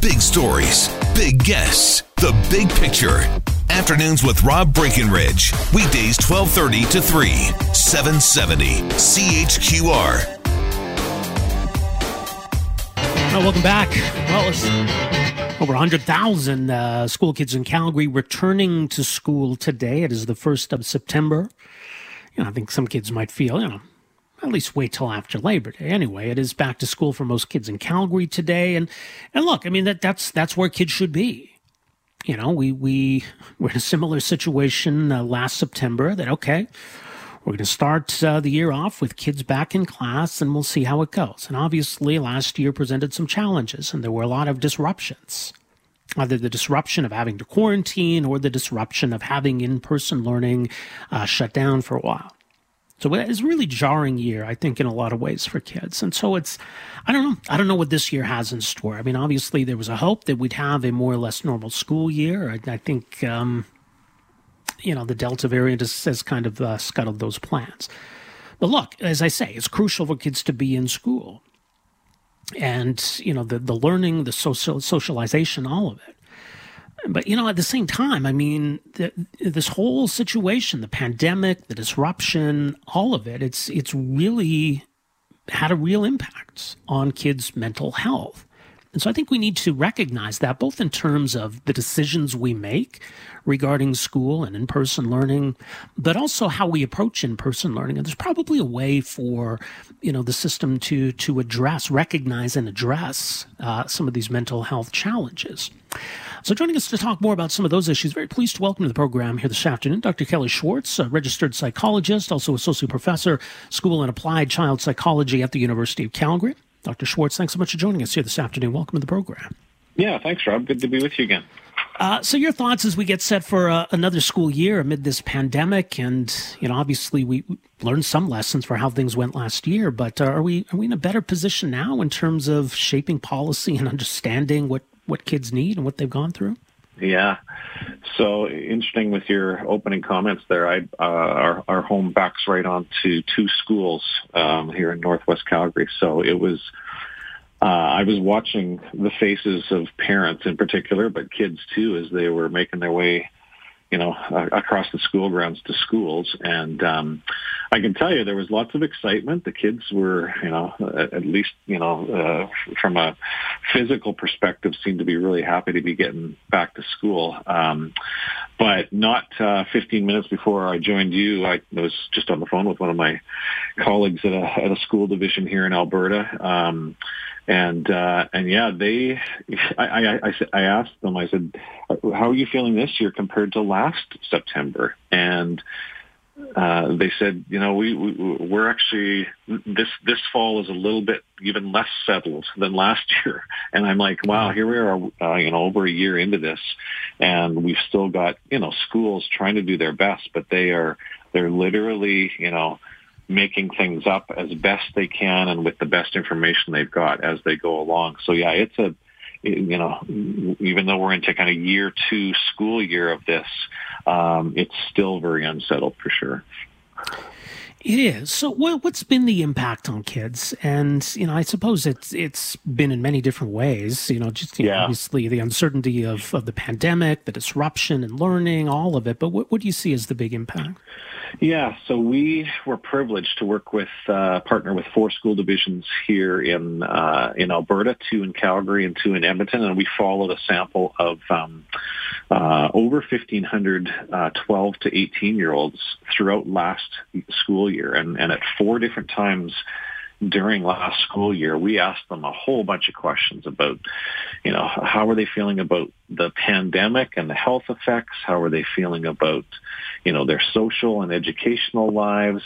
Big stories, big guests, the big picture. Afternoons with Rob Breckenridge. Weekdays 1230 to 3, 770 CHQR. Welcome back. Well, it's over 100,000 uh, school kids in Calgary returning to school today. It is the 1st of September. You know, I think some kids might feel, you know, at least wait till after Labor Day. Anyway, it is back to school for most kids in Calgary today, and and look, I mean that that's that's where kids should be. You know, we we were in a similar situation uh, last September. That okay, we're going to start uh, the year off with kids back in class, and we'll see how it goes. And obviously, last year presented some challenges, and there were a lot of disruptions. Either the disruption of having to quarantine or the disruption of having in person learning uh, shut down for a while. So it's a really jarring year, I think, in a lot of ways for kids. And so it's, I don't know, I don't know what this year has in store. I mean, obviously there was a hope that we'd have a more or less normal school year. I, I think, um, you know, the Delta variant has, has kind of uh, scuttled those plans. But look, as I say, it's crucial for kids to be in school. And, you know, the, the learning, the social, socialization, all of it. But you know, at the same time, I mean, the, this whole situation, the pandemic, the disruption, all of it, it's it's really had a real impact on kids' mental health. And so I think we need to recognize that both in terms of the decisions we make regarding school and in person learning, but also how we approach in person learning. And there's probably a way for, you know, the system to, to address, recognize and address uh, some of these mental health challenges. So, joining us to talk more about some of those issues, very pleased to welcome to the program here this afternoon Dr. Kelly Schwartz, a registered psychologist, also associate professor, school and applied child psychology at the University of Calgary. Dr. Schwartz, thanks so much for joining us here this afternoon. Welcome to the program. Yeah, thanks, Rob. Good to be with you again. Uh, so, your thoughts as we get set for uh, another school year amid this pandemic, and you know, obviously we learned some lessons for how things went last year. But uh, are we are we in a better position now in terms of shaping policy and understanding what what kids need and what they've gone through? Yeah. So interesting with your opening comments there. I uh, our our home backs right onto two schools um, here in Northwest Calgary. So it was. Uh, I was watching the faces of parents in particular, but kids too, as they were making their way you know, uh, across the school grounds to schools. And um, I can tell you there was lots of excitement. The kids were, you know, at, least, you know, uh, from a physical perspective, seemed to be really happy to be getting back to school. Um, but not uh, 15 minutes before I joined you, I was just on the phone with one of my colleagues at a, at a school division here in Alberta. Um, and uh, and yeah, they. I, I I I asked them. I said, "How are you feeling this year compared to last September?" And uh, they said, "You know, we, we we're actually this this fall is a little bit even less settled than last year." And I'm like, "Wow, here we are, uh, you know, over a year into this, and we've still got you know schools trying to do their best, but they are they're literally you know." making things up as best they can and with the best information they've got as they go along. So yeah, it's a, you know, even though we're into kind of year two school year of this, um, it's still very unsettled for sure. It is. So, what's been the impact on kids? And you know, I suppose it's it's been in many different ways. You know, just you yeah. know, obviously the uncertainty of, of the pandemic, the disruption in learning, all of it. But what, what do you see as the big impact? Yeah, so we were privileged to work with uh, partner with four school divisions here in uh, in Alberta, two in Calgary and two in Edmonton, and we followed a sample of um, uh, over 1,500 uh, 12 to 18 year olds throughout last school year, and, and at four different times during last school year, we asked them a whole bunch of questions about, you know, how are they feeling about the pandemic and the health effects? How are they feeling about, you know, their social and educational lives?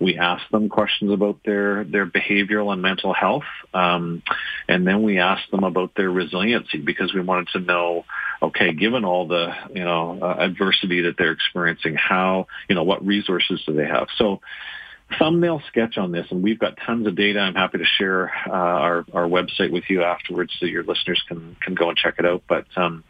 We asked them questions about their their behavioral and mental health, um, and then we asked them about their resiliency because we wanted to know, okay, given all the you know uh, adversity that they're experiencing, how you know what resources do they have? So thumbnail sketch on this, and we've got tons of data. I'm happy to share uh, our our website with you afterwards, so your listeners can can go and check it out. But um,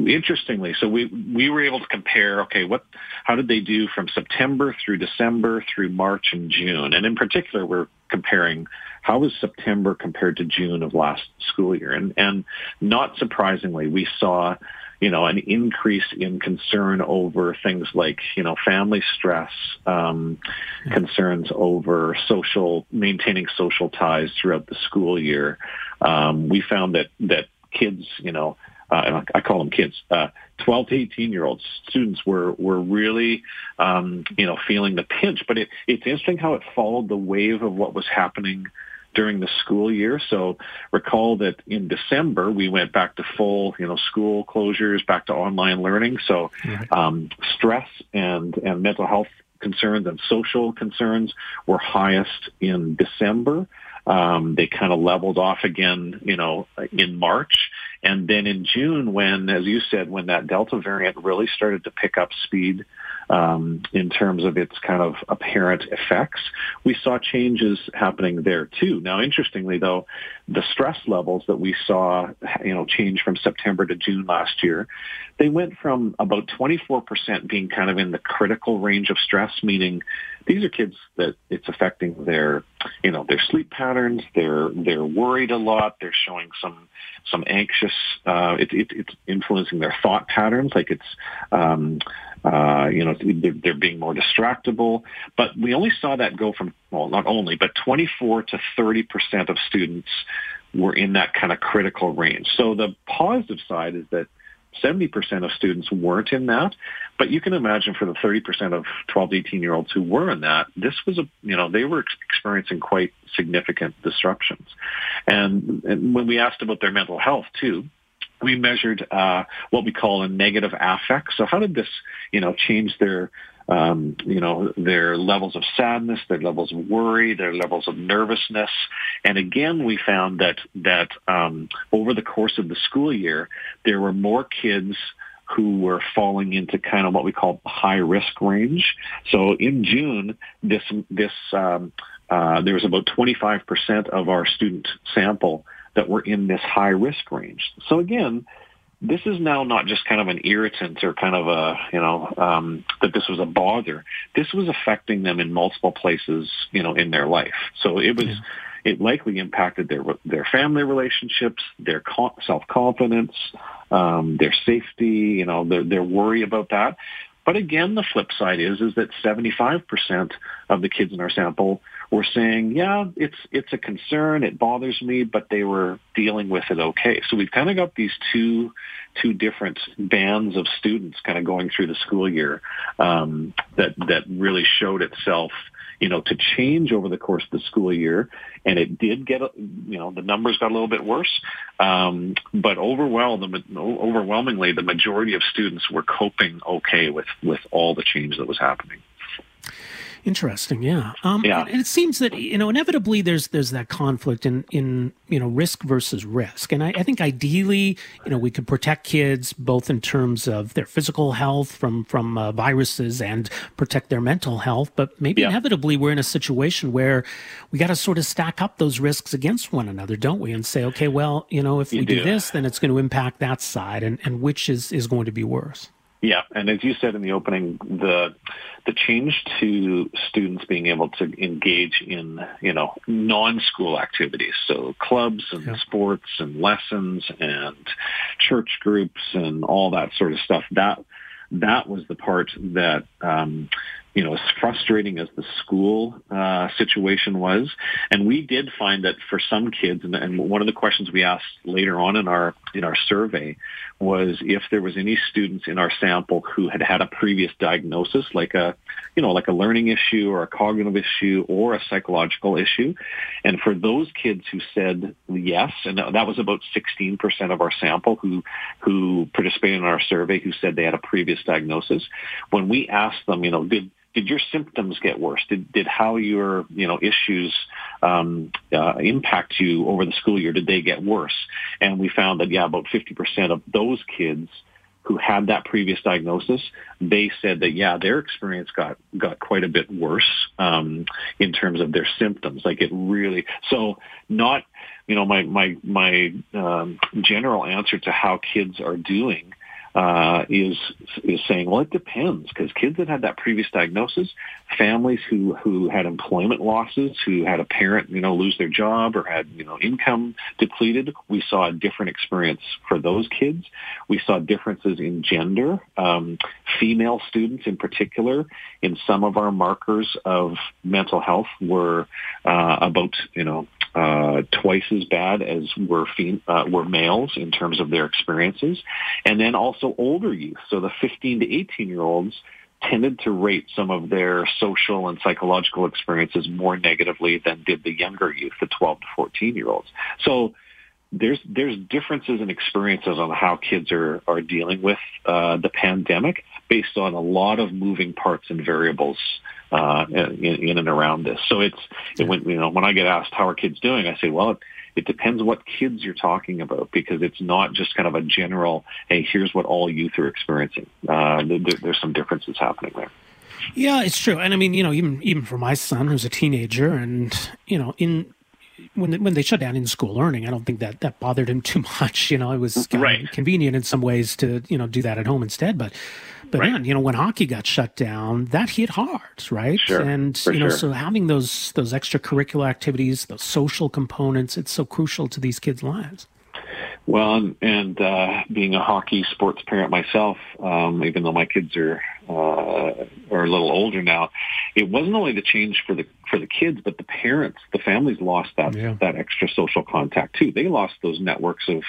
interestingly, so we we were able to compare. Okay, what how did they do from September through December through March and June, and in particular, we're comparing how was September compared to June of last school year, and and not surprisingly, we saw you know, an increase in concern over things like, you know, family stress, um, yeah. concerns over social, maintaining social ties throughout the school year. Um, we found that, that kids, you know, uh, I call them kids, uh, 12 to 18 year olds students were, were really, um, you know, feeling the pinch, but it, it's interesting how it followed the wave of what was happening during the school year. So recall that in December we went back to full, you know, school closures, back to online learning. So um, stress and and mental health concerns and social concerns were highest in December. Um, they kind of leveled off again, you know, in March. And then in June, when, as you said, when that Delta variant really started to pick up speed um, in terms of its kind of apparent effects. We saw changes happening there too. Now, interestingly, though, the stress levels that we saw, you know, change from September to June last year, they went from about 24% being kind of in the critical range of stress, meaning these are kids that it's affecting their, you know, their sleep patterns. They're they're worried a lot. They're showing some some anxious. Uh, it, it, it's influencing their thought patterns. Like it's um, uh, you know, they're being more distractible. But we only saw that go from, well, not only, but 24 to 30% of students were in that kind of critical range. So the positive side is that 70% of students weren't in that. But you can imagine for the 30% of 12 to 18 year olds who were in that, this was a, you know, they were experiencing quite significant disruptions. And, and when we asked about their mental health too, we measured uh, what we call a negative affect. So how did this, you know, change their, um, you know, their levels of sadness, their levels of worry, their levels of nervousness, and again, we found that that um, over the course of the school year, there were more kids who were falling into kind of what we call high risk range. So in June, this this um, uh, there was about 25% of our student sample that were in this high risk range. So again, this is now not just kind of an irritant or kind of a, you know, um, that this was a bother. This was affecting them in multiple places, you know, in their life. So it was, yeah. it likely impacted their, their family relationships, their self-confidence, um, their safety, you know, their, their worry about that. But again, the flip side is, is that 75% of the kids in our sample were saying, yeah, it's it's a concern, it bothers me, but they were dealing with it okay. So we've kind of got these two two different bands of students kind of going through the school year um, that that really showed itself you know, to change over the course of the school year. And it did get, you know, the numbers got a little bit worse. Um, but overwhelmingly, overwhelmingly, the majority of students were coping okay with, with all the change that was happening. Interesting, yeah. Um, yeah. And it seems that you know inevitably there's there's that conflict in in you know risk versus risk, and I, I, think ideally you know we could protect kids both in terms of their physical health from from uh, viruses and protect their mental health, but maybe yeah. inevitably we're in a situation where we got to sort of stack up those risks against one another, don't we? And say, okay, well, you know, if you we do. do this, then it's going to impact that side, and and which is is going to be worse. Yeah, and as you said in the opening, the the change to students being able to engage in you know non-school activities, so clubs and yeah. sports and lessons and church groups and all that sort of stuff. That that was the part that um, you know, as frustrating as the school uh, situation was, and we did find that for some kids, and, and one of the questions we asked later on in our in our survey was if there was any students in our sample who had had a previous diagnosis, like a, you know, like a learning issue or a cognitive issue or a psychological issue. And for those kids who said yes, and that was about 16% of our sample who, who participated in our survey who said they had a previous diagnosis. When we asked them, you know, did, did your symptoms get worse? Did did how your you know issues um, uh, impact you over the school year? Did they get worse? And we found that yeah, about 50% of those kids who had that previous diagnosis, they said that yeah, their experience got got quite a bit worse um, in terms of their symptoms. Like it really so not you know my my my um, general answer to how kids are doing uh, is is saying, well, it depends because kids that had that previous diagnosis, families who who had employment losses, who had a parent you know lose their job or had you know income depleted, we saw a different experience for those kids. We saw differences in gender, um, female students in particular. In some of our markers of mental health were uh, about you know uh, twice as bad as were fem- uh, were males in terms of their experiences, and then also older youth. So the 15 to 18 year olds tended to rate some of their social and psychological experiences more negatively than did the younger youth, the 12 to 14 year olds. So there's there's differences in experiences on how kids are are dealing with uh, the pandemic based on a lot of moving parts and variables uh, in, in and around this. So it's it, when you know when I get asked how are kids doing, I say, well, it, it depends what kids you're talking about because it's not just kind of a general, hey, here's what all youth are experiencing. Uh, there, there's some differences happening there. Yeah, it's true, and I mean, you know, even even for my son who's a teenager, and you know, in when they, when they shut down in school learning, I don't think that that bothered him too much. You know, it was right. convenient in some ways to you know do that at home instead. But but right. man, you know, when hockey got shut down, that hit hard, right? Sure. And you know, sure. so having those those extracurricular activities, those social components, it's so crucial to these kids' lives. Well, and, and uh, being a hockey sports parent myself, um, even though my kids are uh, are a little older now, it wasn't only the change for the for the kids, but the parents, the families lost that Yeah. that extra social contact too. They lost those networks of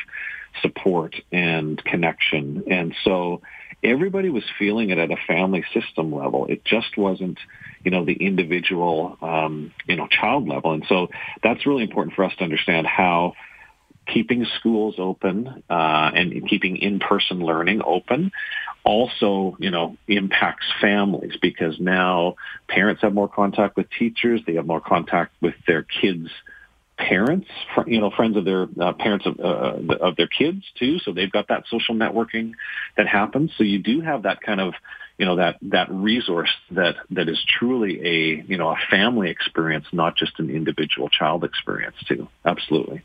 support and connection, and so everybody was feeling it at a family system level. It just wasn't, you know, the individual, um, you know, child level, and so that's really important for us to understand how keeping schools open uh, and keeping in-person learning open also, you know, impacts families because now parents have more contact with teachers. They have more contact with their kids' parents, you know, friends of their uh, parents of, uh, of their kids too. So they've got that social networking that happens. So you do have that kind of, you know, that that resource that that is truly a, you know, a family experience, not just an individual child experience too. Absolutely.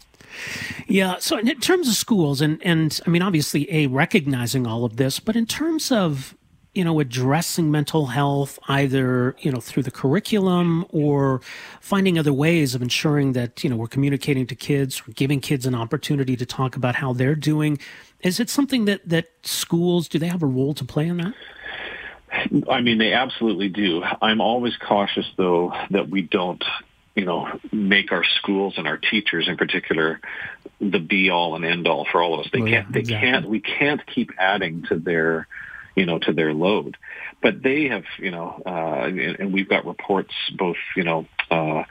Yeah. So in terms of schools, and and I mean, obviously, a recognizing all of this, but in terms of you know addressing mental health, either you know through the curriculum or finding other ways of ensuring that you know we're communicating to kids, we're giving kids an opportunity to talk about how they're doing. Is it something that that schools do they have a role to play in that? I mean, they absolutely do. I'm always cautious, though, that we don't, you know, make our schools and our teachers, in particular, the be all and end all for all of us. They Oh, yeah, can't. They exactly. can't. We can't keep adding to their, you know, to their load. But they have, you know, uh, and, and we've got reports, both, you know. Uh,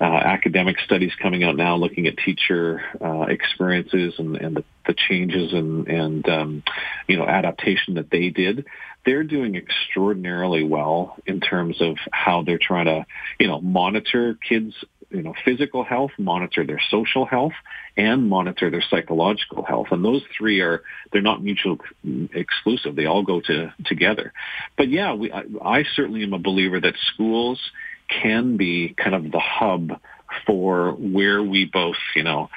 uh, academic studies coming out now looking at teacher uh, experiences and, and the, the changes and, and um, you know adaptation that they did. They're doing extraordinarily well in terms of how they're trying to you know monitor kids you know physical health, monitor their social health, and monitor their psychological health. And those three are they're not mutual exclusive. They all go to together. But yeah, we, I, I certainly am a believer that schools can be kind of the hub for where we both, you know,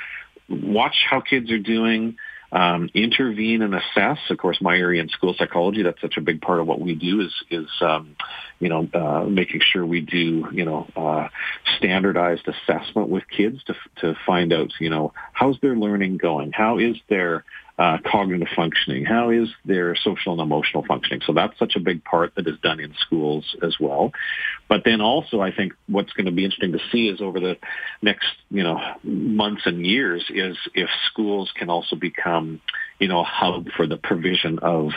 watch how kids are doing, um, intervene and assess. Of course, my area in school psychology, that's such a big part of what we do is, is um, you know, uh, making sure we do, you know, uh, standardized assessment with kids to, to find out, you know, how's their learning going? How is their uh, cognitive functioning? How is their social and emotional functioning? So that's such a big part that is done in schools as well. But then also, I think what's going to be interesting to see is over the next, you know, months and years is if schools can also become, you know, a hub for the provision of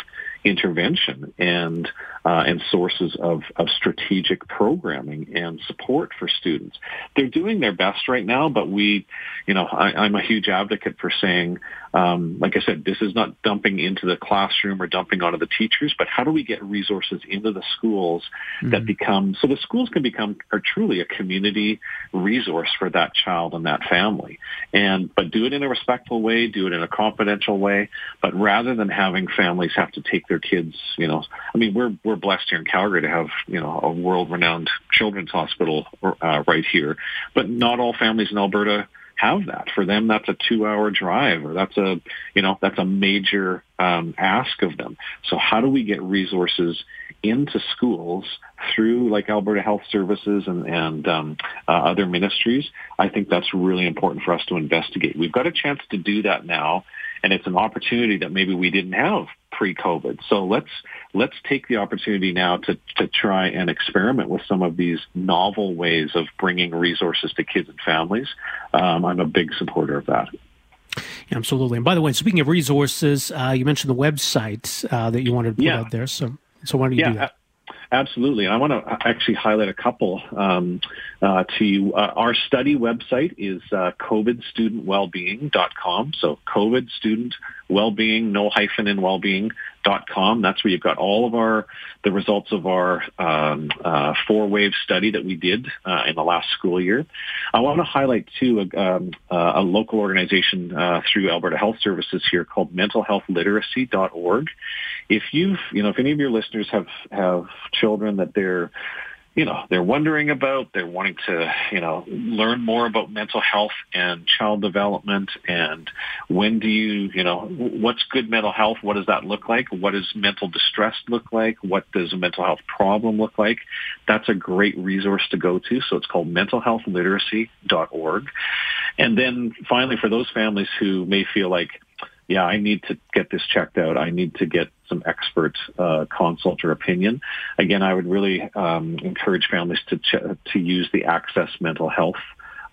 intervention and uh, and sources of, of strategic programming and support for students. They're doing their best right now, but we, you know, I, I'm a huge advocate for saying, um, like I said, this is not dumping into the classroom or dumping onto the teachers, but how do we get resources into the schools mm-hmm. that become so the schools can become are truly a community resource for that child and that family, and but do it in a respectful way, do it in a confidential way, but rather than having families have to take their kids, you know, I mean, we're we're blessed here in Calgary to have you know a world-renowned children's hospital uh, right here, but not all families in Alberta have that. For them, that's a two-hour drive, or that's a you know that's a major um, ask of them. So how do we get resources into schools through like Alberta Health Services and, and um, uh, other ministries? I think that's really important for us to investigate. We've got a chance to do that now, and it's an opportunity that maybe we didn't have pre-COVID. So let's let's take the opportunity now to to try and experiment with some of these novel ways of bringing resources to kids and families. Um, I'm a big supporter of that. Absolutely. And by the way, speaking of resources, uh, you mentioned the website uh, that you wanted to put yeah. out there. So so why don't you yeah. do that? Absolutely. And I want to actually highlight a couple um, uh, to you. Uh, our study website is uh, covidstudentwellbeing.com. So COVID student no hyphen in wellbeing dot com. That's where you've got all of our the results of our um, uh, four wave study that we did uh, in the last school year. I want to highlight too a, um, uh, a local organization uh, through Alberta Health Services here called mentalhealthliteracy.org. If you've you know if any of your listeners have have children that they're you know, they're wondering about, they're wanting to, you know, learn more about mental health and child development and when do you, you know, what's good mental health? What does that look like? What does mental distress look like? What does a mental health problem look like? That's a great resource to go to. So it's called mentalhealthliteracy.org. And then finally, for those families who may feel like, yeah, I need to get this checked out. I need to get some expert uh, consult or opinion. Again, I would really um, encourage families to ch- to use the Access Mental Health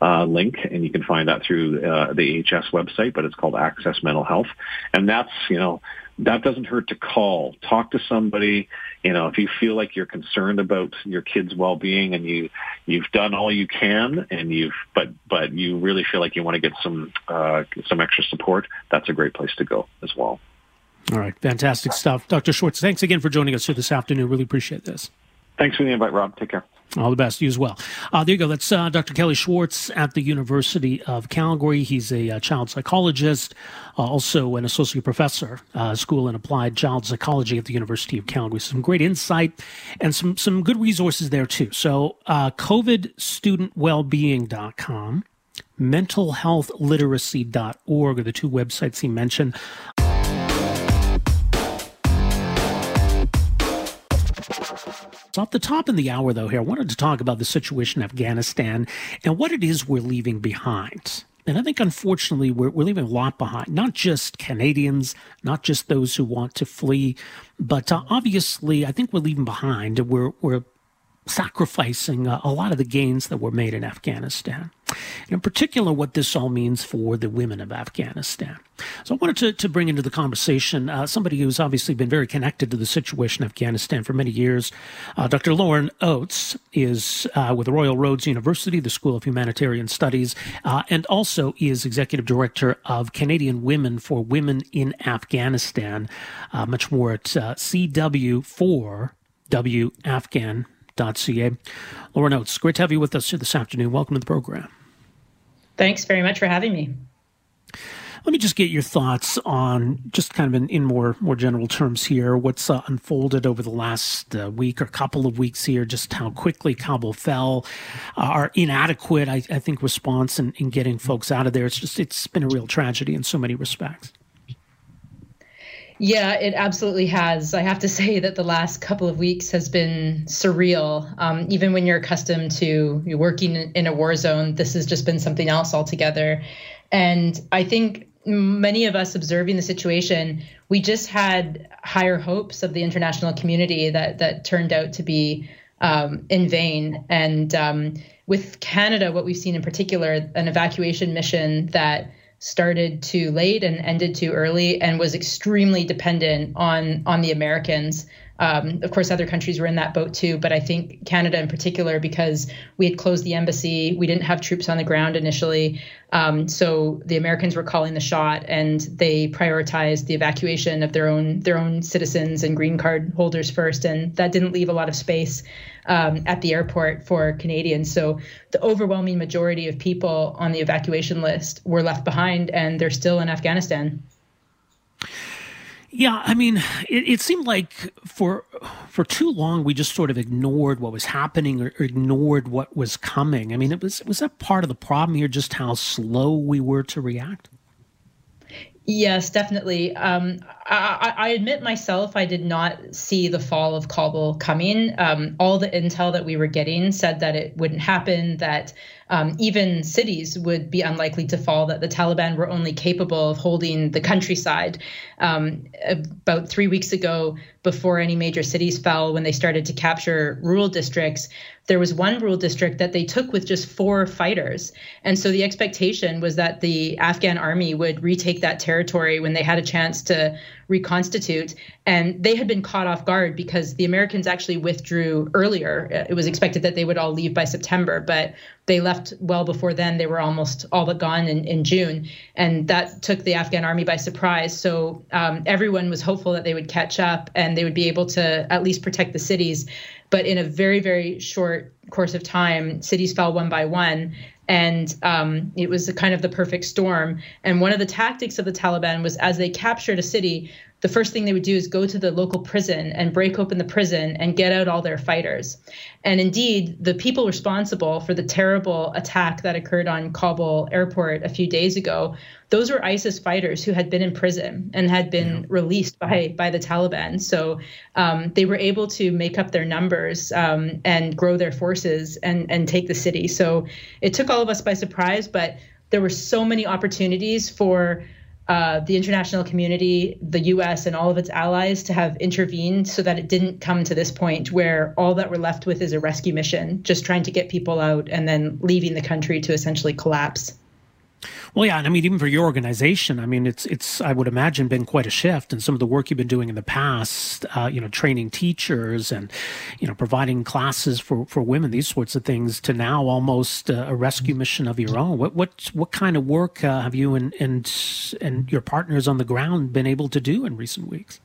uh, link, and you can find that through uh, the AHS website, but it's called Access Mental Health, and that's you know that doesn't hurt to call, talk to somebody. You know, if you feel like you're concerned about your kid's well-being and you you've done all you can, and you've but but you really feel like you want to get some uh, some extra support, that's a great place to go as well. All right, fantastic stuff, Dr. Schwartz. Thanks again for joining us here this afternoon. Really appreciate this. Thanks for the invite, Rob. Take care. All the best. You as well. Uh, there you go. That's uh, Dr. Kelly Schwartz at the University of Calgary. He's a uh, child psychologist, uh, also an associate professor, uh, school in applied child psychology at the University of Calgary. Some great insight and some, some good resources there, too. So, uh, COVIDstudentwellbeing.com, mentalhealthliteracy.org are the two websites he mentioned. So, at the top of the hour, though, here, I wanted to talk about the situation in Afghanistan and what it is we're leaving behind. And I think, unfortunately, we're, we're leaving a lot behind, not just Canadians, not just those who want to flee, but uh, obviously, I think we're leaving behind, we're, we're sacrificing uh, a lot of the gains that were made in Afghanistan. And in particular, what this all means for the women of Afghanistan. So I wanted to, to bring into the conversation uh, somebody who's obviously been very connected to the situation in Afghanistan for many years. Uh, Dr. Lauryn Oates is uh, with Royal Roads University, the School of Humanitarian Studies, uh, and also is executive director of Canadian Women for Women in Afghanistan. Uh, much more at uh, CW4WAfghan ca. Lauryn Oates, great to have you with us here this afternoon. Welcome to the program. Thanks very much for having me. Let me just get your thoughts on just kind of in, in more more general terms here. What's uh, unfolded over the last uh, week or couple of weeks here? Just how quickly Kabul fell, uh, our inadequate, I, I think, response in, in getting folks out of there. It's just it's been a real tragedy in so many respects. Yeah, it absolutely has. I have to say that the last couple of weeks has been surreal. Um, even when you're accustomed to working in a war zone, this has just been something else altogether. And I think many of us observing the situation, we just had higher hopes of the international community that that turned out to be um, in vain. And um, with Canada, what we've seen in particular, an evacuation mission that started too late and ended too early and was extremely dependent on on the Americans. Um, of course, other countries were in that boat too, but I think Canada in particular, because we had closed the embassy, we didn't have troops on the ground initially. Um, so the Americans were calling the shot, and they prioritized the evacuation of their own their own citizens and green card holders first, and that didn't leave a lot of space um, at the airport for Canadians. So the overwhelming majority of people on the evacuation list were left behind, and they're still in Afghanistan. Yeah, I mean, it, it, seemed like for for too long we just sort of ignored what was happening or, or ignored what was coming. I mean, it was was that part of the problem here, just how slow we were to react. Yes, definitely. Um, I, I, admit myself, I did not see the fall of Kabul coming. Um, all the intel that we were getting said that it wouldn't happen, that um, even cities would be unlikely to fall, that the Taliban were only capable of holding the countryside. Um, about three weeks ago, before any major cities fell, when they started to capture rural districts, there was one rural district that they took with just four fighters. And so the expectation was that the Afghan army would retake that territory when they had a chance to reconstitute. And they had been caught off guard because the Americans actually withdrew earlier. It was expected that they would all leave by September, but they left well before then. They were almost all but gone in, in June. And that took the Afghan army by surprise. So um, everyone was hopeful that they would catch up and they would be able to at least protect the cities. But in a very, very short course of time, cities fell one by one. And um, it was kind of the perfect storm. And one of the tactics of the Taliban was as they captured a city, the first thing they would do is go to the local prison and break open the prison and get out all their fighters. And indeed, the people responsible for the terrible attack that occurred on Kabul airport a few days ago, those were ISIS fighters who had been in prison and had been yeah. released by by the Taliban. So um, they were able to make up their numbers um, and grow their forces and and take the city. So it took all of us by surprise, but there were so many opportunities for uh, the international community, the U.S., and all of its allies to have intervened so that it didn't come to this point where all that we're left with is a rescue mission, just trying to get people out and then leaving the country to essentially collapse. Well, yeah, and I mean, even for your organization, I mean, it's it's I would imagine been quite a shift in some of the work you've been doing in the past. Uh, you know, training teachers and you know providing classes for for women, these sorts of things, to now almost uh, a rescue mission of your own. What what what kind of work uh, have you and and and your partners on the ground been able to do in recent weeks?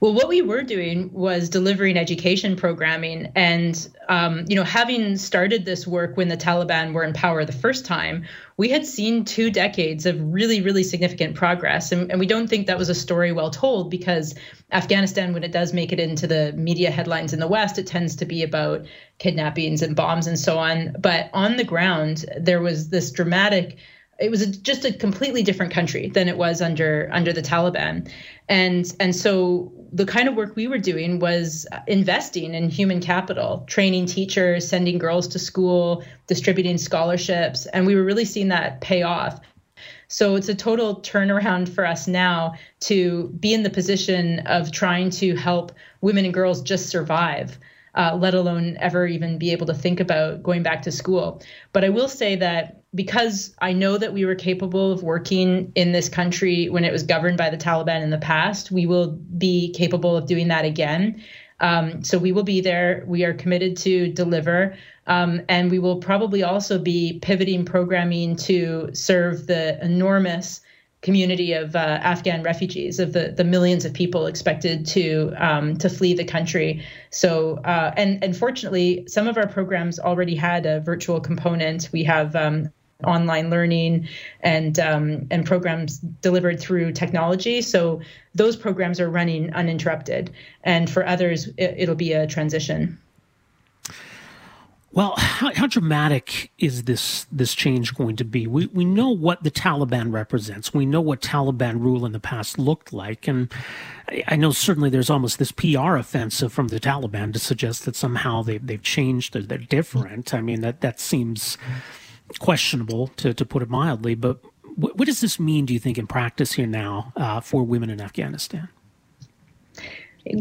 Well, what we were doing was delivering education programming, and um, you know, having started this work when the Taliban were in power the first time, we had seen two decades of really, really significant progress, and, and we don't think that was a story well told because Afghanistan, when it does make it into the media headlines in the West, it tends to be about kidnappings and bombs and so on. But on the ground, there was this dramatic it was just a completely different country than it was under under the Taliban, and and so the kind of work we were doing was investing in human capital, training teachers, sending girls to school, distributing scholarships, and we were really seeing that pay off. So it's a total turnaround for us now to be in the position of trying to help women and girls just survive. Uh, let alone ever even be able to think about going back to school. But I will say that because I know that we were capable of working in this country when it was governed by the Taliban in the past, we will be capable of doing that again. Um, so we will be there. We are committed to deliver. Um, and we will probably also be pivoting programming to serve the enormous community of uh, Afghan refugees, of the, the millions of people expected to um, to flee the country. So, uh, and and fortunately, some of our programs already had a virtual component. We have um, online learning and um, and programs delivered through technology. So those programs are running uninterrupted, and for others, it, will be a transition. Well, how, how, dramatic is this this change going to be? We we know what the Taliban represents. We know what Taliban rule in the past looked like, and I, I know certainly there's almost this PR offensive from the Taliban to suggest that somehow they they've changed, they're, they're different. I mean that that seems questionable, to, to put it mildly. But what, what does this mean, do you think, in practice here now uh, for women in Afghanistan?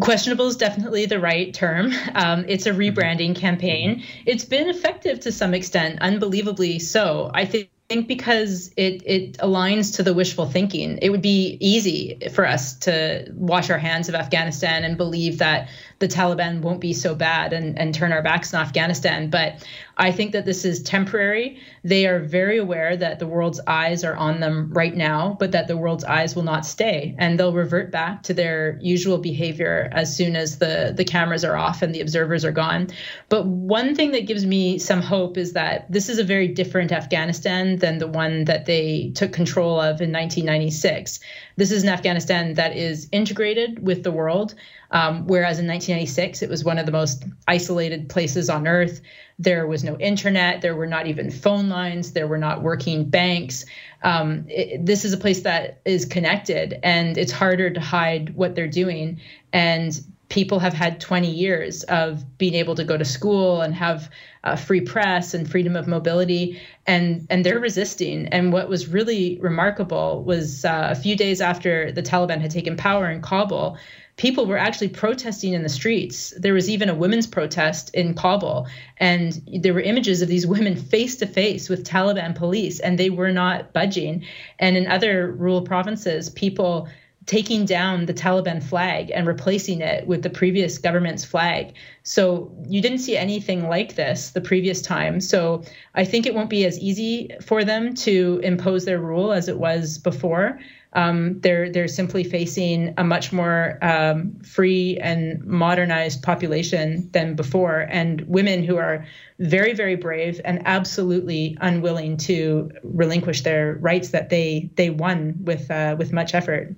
Questionable is definitely the right term. Um, it's a rebranding campaign. It's been effective to some extent, unbelievably so. I think think because it it aligns to the wishful thinking. It would be easy for us to wash our hands of Afghanistan and believe that the Taliban won't be so bad and, and turn our backs on Afghanistan. But I think that this is temporary. They are very aware that the world's eyes are on them right now, but that the world's eyes will not stay. And they'll revert back to their usual behavior as soon as the, the cameras are off and the observers are gone. But one thing that gives me some hope is that this is a very different Afghanistan than the one that they took control of in 1996. This is an Afghanistan that is integrated with the world, um, whereas in 1996 it was one of the most isolated places on earth. There was no internet. There were not even phone lines. There were not working banks. Um, it, this is a place that is connected, and it's harder to hide what they're doing. And people have had 20 years of being able to go to school and have uh, free press and freedom of mobility and and they're resisting. And what was really remarkable was uh, a few days after the Taliban had taken power in Kabul people were actually protesting in the streets. There was even a women's protest in Kabul and there were images of these women face to face with Taliban police and they were not budging. And in other rural provinces people taking down the Taliban flag and replacing it with the previous government's flag. So you didn't see anything like this the previous time. So I think it won't be as easy for them to impose their rule as it was before. Um, they're they're simply facing a much more um, free and modernized population than before, and women who are very very brave and absolutely unwilling to relinquish their rights that they they won with uh, with much effort.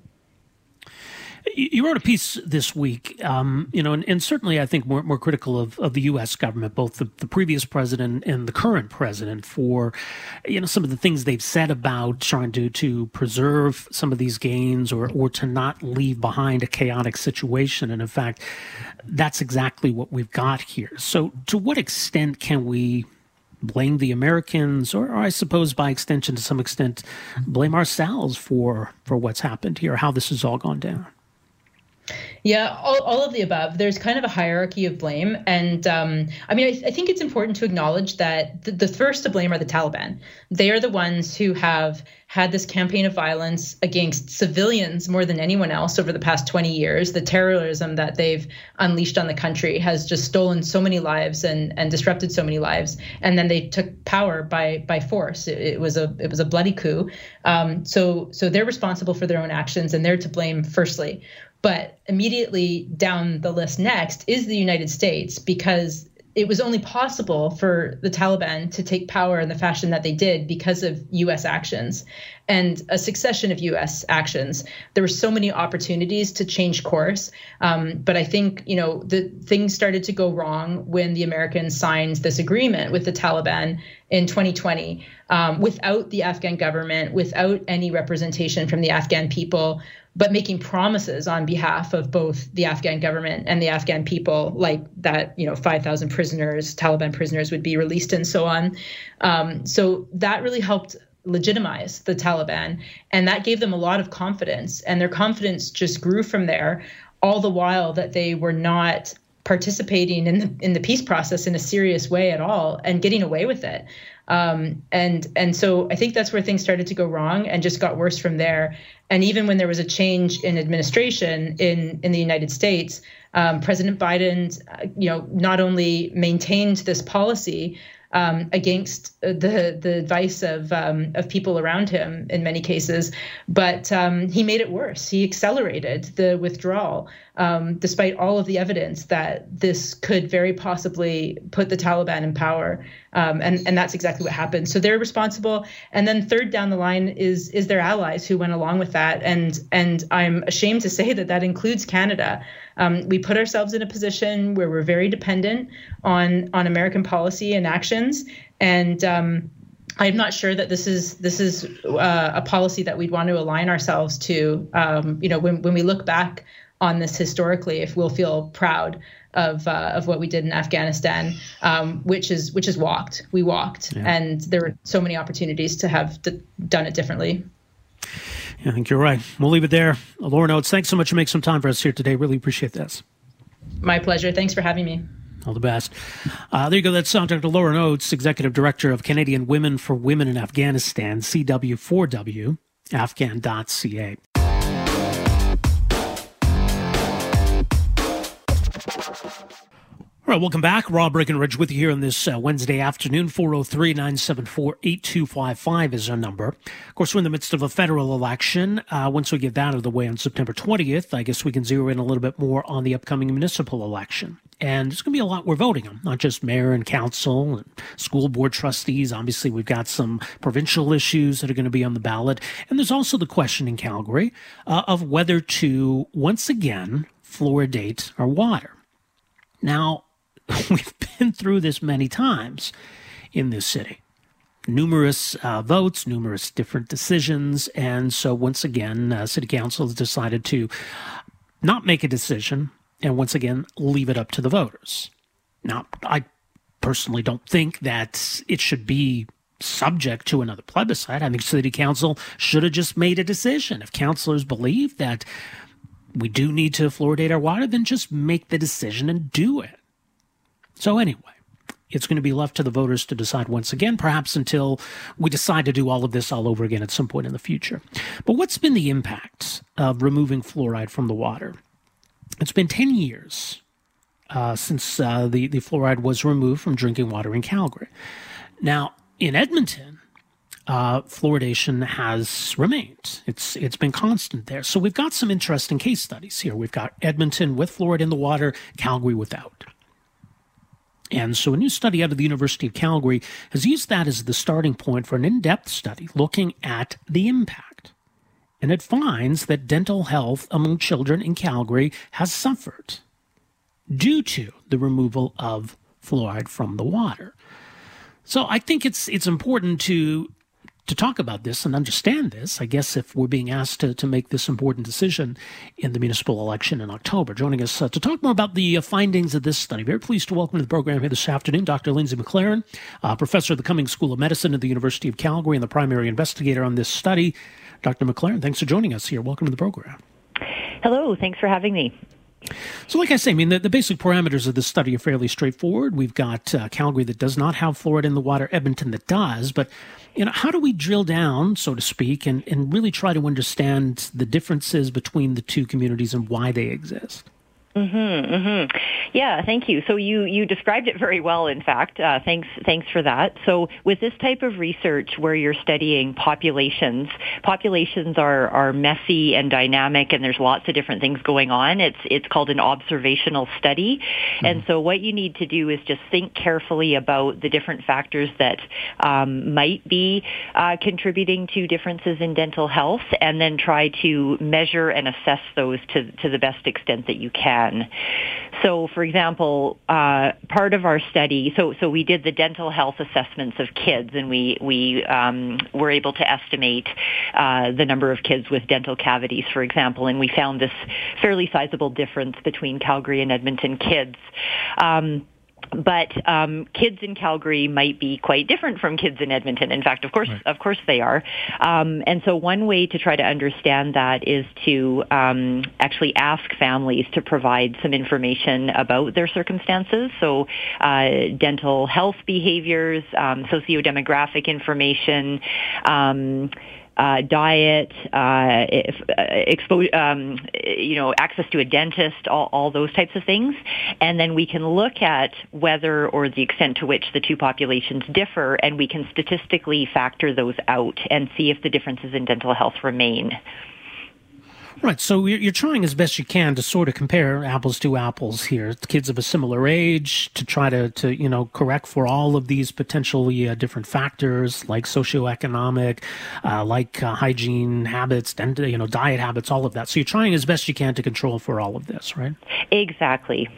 You wrote a piece this week, um, you know, and, and, certainly I think more, more critical of, of the U.S. government, both the, the, previous president and the current president, for you know some of the things they've said about trying to to preserve some of these gains or or to not leave behind a chaotic situation. And in fact, that's exactly what we've got here. So, to what extent can we? blame the Americans, or, or, I suppose by extension, to some extent, blame ourselves for for what's happened here, how this has all gone down. Yeah, all, all of the above. There's kind of a hierarchy of blame. And um, I mean, I, I, think it's important to acknowledge that the, the, first to blame are the Taliban. They are the ones who have had this campaign of violence against civilians more than anyone else over the past 20 years. The terrorism that they've unleashed on the country has just stolen so many lives and, and disrupted so many lives. And then they took power by by force. It, it was a it was a bloody coup. Um, so so they're responsible for their own actions and they're to blame firstly. But immediately down the list next is the United States because it was only possible for the Taliban to take power in the fashion that they did because of U.S. actions and a succession of U.S. actions. There were so many opportunities to change course, um, but I think you know the things started to go wrong when the Americans signed this agreement with the Taliban in 2020 um, without the Afghan government, without any representation from the Afghan people but making promises on behalf of both the Afghan government and the Afghan people, like that, you know, 5,000 prisoners, Taliban prisoners would be released and so on. Um, so that really helped legitimize the Taliban, and that gave them a lot of confidence, and their confidence just grew from there. All the while that they were not participating in the in the peace process in a serious way at all and getting away with it. Um, and and so I think that's where things started to go wrong and just got worse from there. And even when there was a change in administration in in the United States, um, President Biden, uh, you know, not only maintained this policy um, against the the advice of um, of people around him in many cases, but um, he made it worse. He accelerated the withdrawal, um, despite all of the evidence that this could very possibly put the Taliban in power, um, and and that's exactly what happened. So they're responsible. And then third down the line is is their allies who went along with that, and and I'm ashamed to say that that includes Canada. Um, we put ourselves in a position where we're very dependent on on American policy and actions, and um, I'm not sure that this is this is uh, a policy that we'd want to align ourselves to. Um, you know, when when we look back on this historically, if we'll feel proud of uh, of what we did in Afghanistan, um, which is which is walked. We walked, yeah. and there were so many opportunities to have d- done it differently. I think you're right. We'll leave it there. Lauryn Oates, thanks so much for making some time for us here today. Really appreciate this. My pleasure. Thanks for having me. All the best. Uh, there you go. That's uh, Dr. Lauryn Oates, Executive Director of Canadian Women for Women in Afghanistan, CW4W, afghan.ca. All right, welcome back. Rob Breckenridge with you here on this uh, Wednesday afternoon. 403 974 8255 is our number. Of course, we're in the midst of a federal election. Uh, once we get that out of the way on September 20th, I guess we can zero in a little bit more on the upcoming municipal election. And there's going to be a lot we're voting on, not just mayor and council and school board trustees. Obviously, we've got some provincial issues that are going to be on the ballot. And there's also the question in Calgary uh, of whether to once again fluoridate our water. Now, we've been through this many times in this city. Numerous uh, votes, numerous different decisions. And so, once again, uh, City Council has decided to not make a decision and once again leave it up to the voters. Now, I personally don't think that it should be subject to another plebiscite. I think City Council should have just made a decision. If councilors believe that we do need to fluoridate our water, then just make the decision and do it. So, anyway, it's going to be left to the voters to decide once again, perhaps until we decide to do all of this all over again at some point in the future. But what's been the impact of removing fluoride from the water? It's been 10 years uh, since uh, the, the fluoride was removed from drinking water in Calgary. Now, in Edmonton, uh, fluoridation has remained. It's it's been constant there. So we've got some interesting case studies here. We've got Edmonton with fluoride in the water, Calgary without. And so a new study out of the University of Calgary has used that as the starting point for an in-depth study looking at the impact. And it finds that dental health among children in Calgary has suffered due to the removal of fluoride from the water. So I think it's it's important to to talk about this and understand this, I guess, if we're being asked to, to make this important decision in the municipal election in October. Joining us uh, to talk more about the uh, findings of this study, very pleased to welcome to the program here this afternoon Dr. Lindsay McLaren, uh, professor of the Cummings School of Medicine at the University of Calgary and the primary investigator on this study. Dr. McLaren, thanks for joining us here. Welcome to the program. Hello, thanks for having me. So, like I say, I mean, the, the basic parameters of this study are fairly straightforward. We've got uh, Calgary that does not have fluoride in the water, Edmonton that does. But, you know, how do we drill down, so to speak, and, and really try to understand the differences between the two communities and why they exist? Mm-hmm, mm-hmm. Yeah, thank you. So you you described it very well. In fact, uh, thanks thanks for that. So with this type of research, where you're studying populations, populations are are messy and dynamic, and there's lots of different things going on. It's it's called an observational study, mm-hmm. and so what you need to do is just think carefully about the different factors that um, might be uh, contributing to differences in dental health, and then try to measure and assess those to to the best extent that you can done. So, for example, uh, part of our study, so so we did the dental health assessments of kids, and we we um, were able to estimate uh, the number of kids with dental cavities, for example, and we found this fairly sizable difference between Calgary and Edmonton kids. Um, but um, kids in Calgary might be quite different from kids in Edmonton. In fact, of course, right. of course they are. Um, and so one way to try to understand that is to um, actually ask families to provide some information about their circumstances. So uh, dental health behaviors, um, sociodemographic information. Uh, diet, uh, if, uh, expo- um, you know, access to a dentist, all, all those types of things. And then we can look at whether or the extent to which the two populations differ, and we can statistically factor those out and see if the differences in dental health remain. Right. So you're trying as best you can to sort of compare apples to apples here. Kids of a similar age to try to, to you know, correct for all of these potentially uh, different factors like socioeconomic, uh, like uh, hygiene habits, and, you know, diet habits, all of that. So you're trying as best you can to control for all of this, right? Exactly.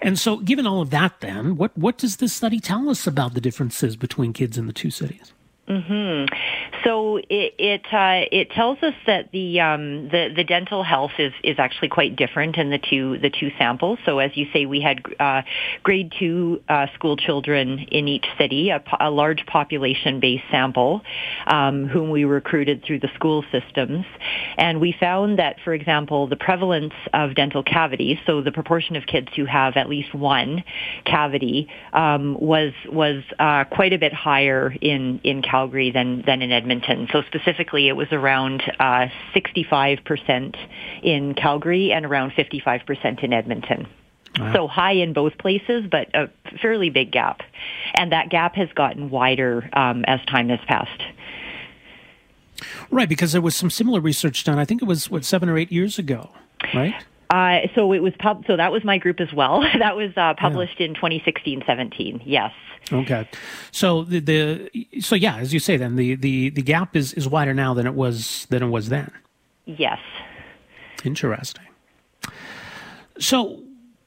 And so, given all of that, then, what, what does this study tell us about the differences between kids in the two cities? Mm-hmm. So it it, uh, it tells us that the um, the the dental health is is actually quite different in the two the two samples. So as you say, we had uh, grade two uh, school children in each city, a, a large population based sample, um, whom we recruited through the school systems, and we found that, for example, the prevalence of dental cavities, so the proportion of kids who have at least one cavity, um, was was uh, quite a bit higher in in California Calgary than, than in Edmonton. So specifically, it was around uh, 65% in Calgary and around 55% in Edmonton. Wow. So high in both places, but a fairly big gap. And that gap has gotten wider um, as time has passed. Right, because there was some similar research done. I think it was what seven or eight years ago, right? Uh, so it was pub- so that was my group as well. that was uh, published yeah. in 2016-17. Yes. Okay. So the, the so yeah, as you say, then the, the, the gap is, is wider now than it was than it was then. Yes. Interesting. So,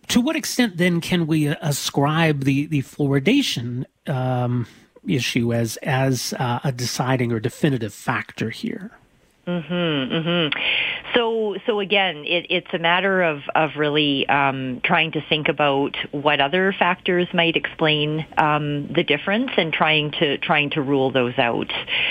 to what extent then can we ascribe the the fluoridation um, issue as as uh, a deciding or definitive factor here? Mm-hmm, mm-hmm. So, so again, it, it's a matter of of really um, trying to think about what other factors might explain um, the difference, and trying to trying to rule those out.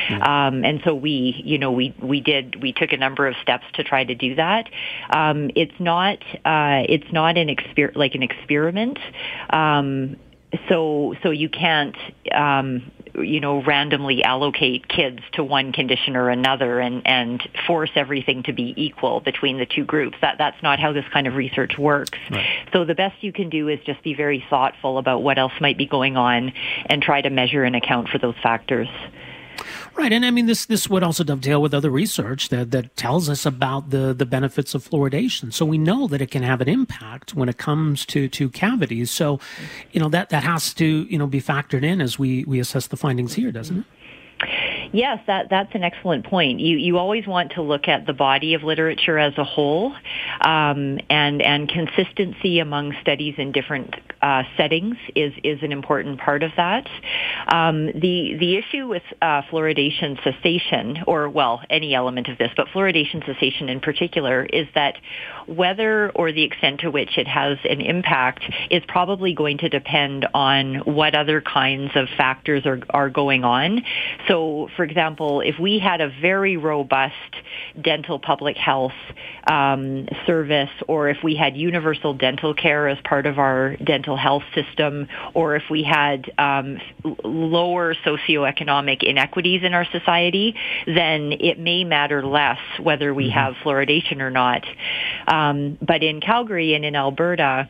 Mm-hmm. Um, and so we, you know, we we did we took a number of steps to try to do that. Um, it's not uh, it's not an exper- like an experiment. Um, so so you can't um, you know randomly allocate kids to one condition or another and and force everything to be equal between the two groups. That that's not how this kind of research works. Right. so the best you can do is just be very thoughtful about what else might be going on and try to measure and account for those factors Right, and I mean this this would also dovetail with other research that, that tells us about the, the benefits of fluoridation. So we know that it can have an impact when it comes to, to cavities. So, you know, that, that has to, you know, be factored in as we, we assess the findings here, doesn't it? Yes, that, that's an excellent point. You, you always want to look at the body of literature as a whole um, and, and consistency among studies in different uh, settings is, is an important part of that. Um, the, the issue with uh, fluoridation cessation, or well, any element of this, but fluoridation cessation in particular, is that whether or the extent to which it has an impact is probably going to depend on what other kinds of factors are, are going on. So, for example, if we had a very robust dental public health um, service, or if we had universal dental care as part of our dental health system, or if we had um, lower socioeconomic inequities in our society, then it may matter less whether we mm-hmm. have fluoridation or not. Um, but in Calgary and in Alberta,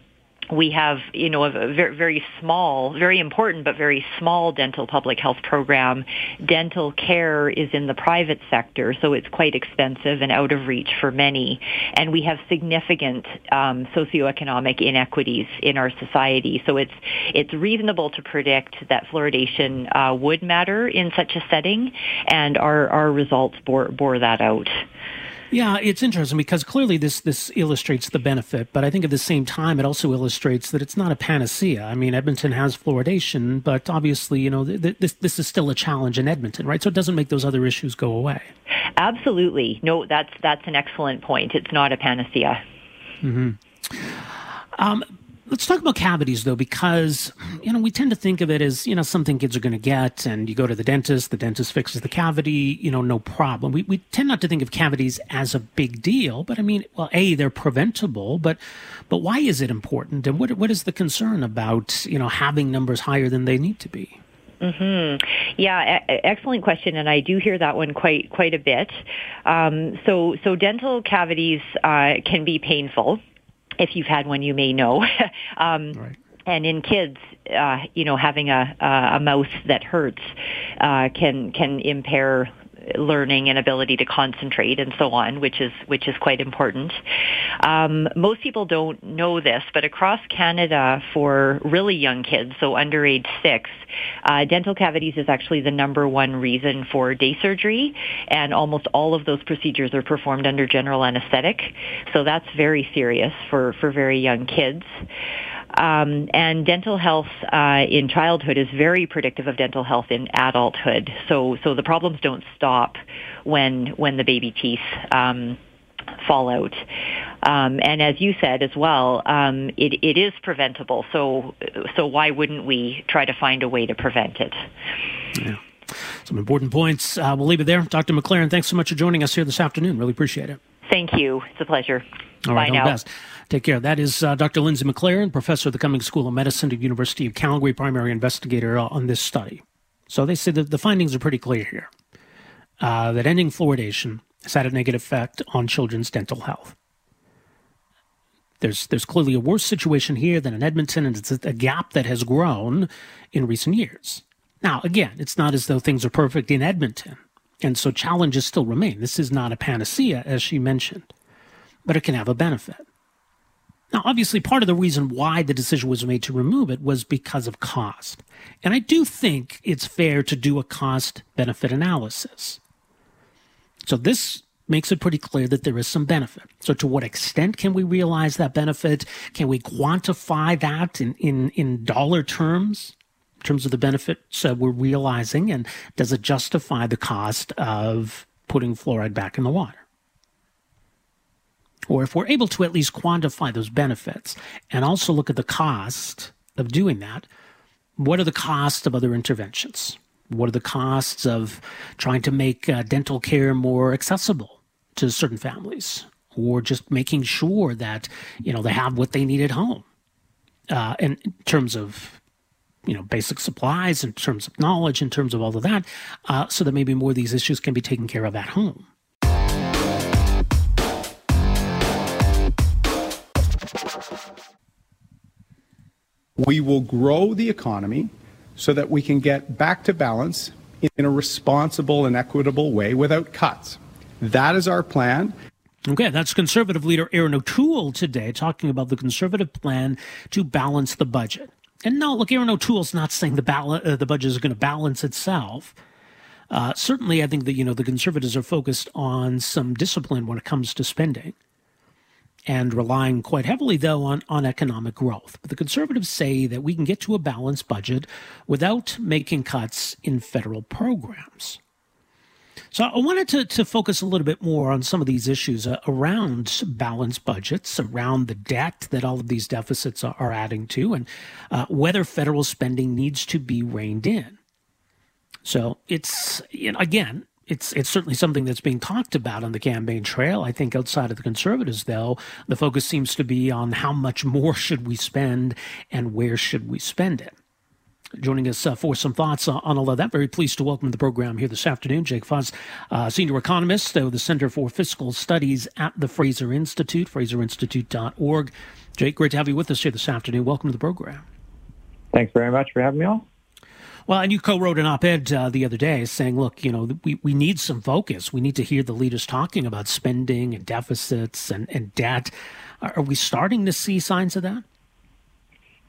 we have, you know, a very, very small, very important, but very small dental public health program. Dental care is in the private sector, so it's quite expensive and out of reach for many. And we have significant um, socioeconomic inequities in our society. So it's it's reasonable to predict that fluoridation uh, would matter in such a setting, and our our results bore bore that out. Yeah, it's interesting because clearly this this illustrates the benefit, but I think at the same time it also illustrates that it's not a panacea. I mean, Edmonton has fluoridation, but obviously, you know, th- th- this this is still a challenge in Edmonton, right? So it doesn't make those other issues go away. Absolutely, no. That's that's an excellent point. It's not a panacea. Mm-hmm. Um, Let's talk about cavities though, because you know we tend to think of it as you know something kids are going to get, and you go to the dentist, the dentist fixes the cavity, you know, no problem. We we tend not to think of cavities as a big deal, but I mean, well, a they're preventable, but but why is it important, and what what is the concern about you know having numbers higher than they need to be? Mm-hmm. Yeah, a- excellent question, and I do hear that one quite quite a bit. Um, so so dental cavities uh, can be painful if you've had one, you may know. um, right. And in kids, uh, you know, having a, a mouth that hurts uh, can can impair learning and ability to concentrate and so on, which is which is quite important. Um, most people don't know this, but across Canada, for really young kids, so under age six, uh, dental cavities is actually the number one reason for day surgery, and almost all of those procedures are performed under general anesthetic. So that's very serious for for very young kids. Um, and dental health uh, in childhood is very predictive of dental health in adulthood. So, so the problems don't stop when when the baby teeth um, fall out. Um, and as you said as well, um, it, it is preventable. So, so why wouldn't we try to find a way to prevent it? Yeah. Some important points. Uh, we'll leave it there. Dr. McLaren, thanks so much for joining us here this afternoon. Really appreciate it. Thank you. It's a pleasure. All right, Bye all now. best. Take care. That is uh, Dr. Lindsay McLaren, professor of the Cummings School of Medicine at University of Calgary, primary investigator on this study. So they say that the findings are pretty clear here. Uh, that ending fluoridation has had a negative effect on children's dental health. There's there's clearly a worse situation here than in Edmonton, and it's a gap that has grown in recent years. Now, again, it's not as though things are perfect in Edmonton, and so challenges still remain. This is not a panacea, as she mentioned, but it can have a benefit. Now, obviously, part of the reason why the decision was made to remove it was because of cost. And I do think it's fair to do a cost benefit analysis. So this makes it pretty clear that there is some benefit. So to what extent can we realize that benefit? Can we quantify that in, in, in dollar terms? In terms of the benefits uh, we're realizing, and does it justify the cost of putting fluoride back in the water? Or if we're able to at least quantify those benefits and also look at the cost of doing that, what are the costs of other interventions? What are the costs of trying to make uh, dental care more accessible to certain families, or just making sure that you know they have what they need at home? Uh, and in terms of you know basic supplies, in terms of knowledge, in terms of all of that, uh, so that maybe more of these issues can be taken care of at home. We will grow the economy so that we can get back to balance in a responsible and equitable way without cuts. That is our plan. Okay, that's Conservative leader Erin O'Toole today talking about the Conservative plan to balance the budget. And no, look, Erin O'Toole's not saying the, bal- uh, the budget is going to balance itself. Uh, certainly, I think that you know the Conservatives are focused on some discipline when it comes to spending, and relying quite heavily though on on economic growth. But the Conservatives say that we can get to a balanced budget without making cuts in federal programs. So I wanted to, to focus a little bit more on some of these issues uh, around balanced budgets, around the debt that all of these deficits are, are adding to, and uh, whether federal spending needs to be reined in. So it's you know, again, it's it's certainly something that's being talked about on the campaign trail. I think outside of the conservatives, though, the focus seems to be on how much more should we spend and where should we spend it. Joining us uh, for some thoughts on all of that, very pleased to welcome to the program here this afternoon, Jake Fuss, uh, senior economist of the Center for Fiscal Studies at the Fraser Institute, FraserInstitute.org. Jake, great to have you with us here this afternoon. Welcome to the program. Thanks very much for having me on. Well, and you co-wrote an op-ed uh, the other day saying, look, you know, we, we need some focus. We need to hear the leaders talking about spending and deficits and, and debt. Are, we starting to see signs of that?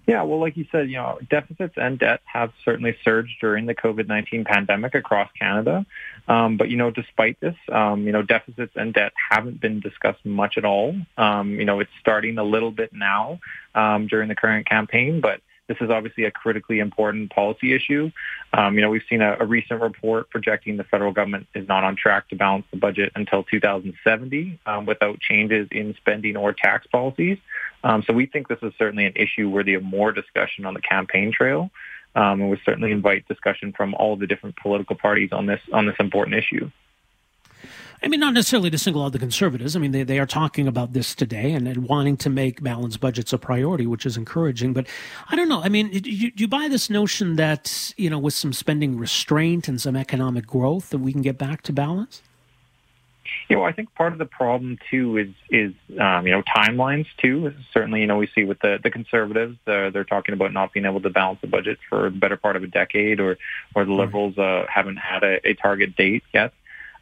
Yeah, well, like you said, you know, deficits and debt have certainly surged during the COVID-19 pandemic across Canada. Um, but, you know, despite this, um, you know, deficits and debt haven't been discussed much at all. Um, you know, it's starting a little bit now um, during the current campaign, but this is obviously a critically important policy issue. Um, you know, we've seen a, a, recent report projecting the federal government is not on track to balance the budget until 2070 um, without changes in spending or tax policies. Um, so we think this is certainly an issue worthy of more discussion on the campaign trail. Um, and we certainly invite discussion from all the different political parties on this on this important issue. I mean, not necessarily to single out the conservatives. I mean, they, they are talking about this today and, and wanting to make balanced budgets a priority, which is encouraging. But I don't know. I mean, do you, you buy this notion that, you know, with some spending restraint and some economic growth, that we can get back to balance? You know, I think part of the problem too is is um, you know timelines too. Certainly, you know we see with the the conservatives, uh, they're talking about not being able to balance the budget for the better part of a decade, or or the liberals uh, haven't had a, a target date yet.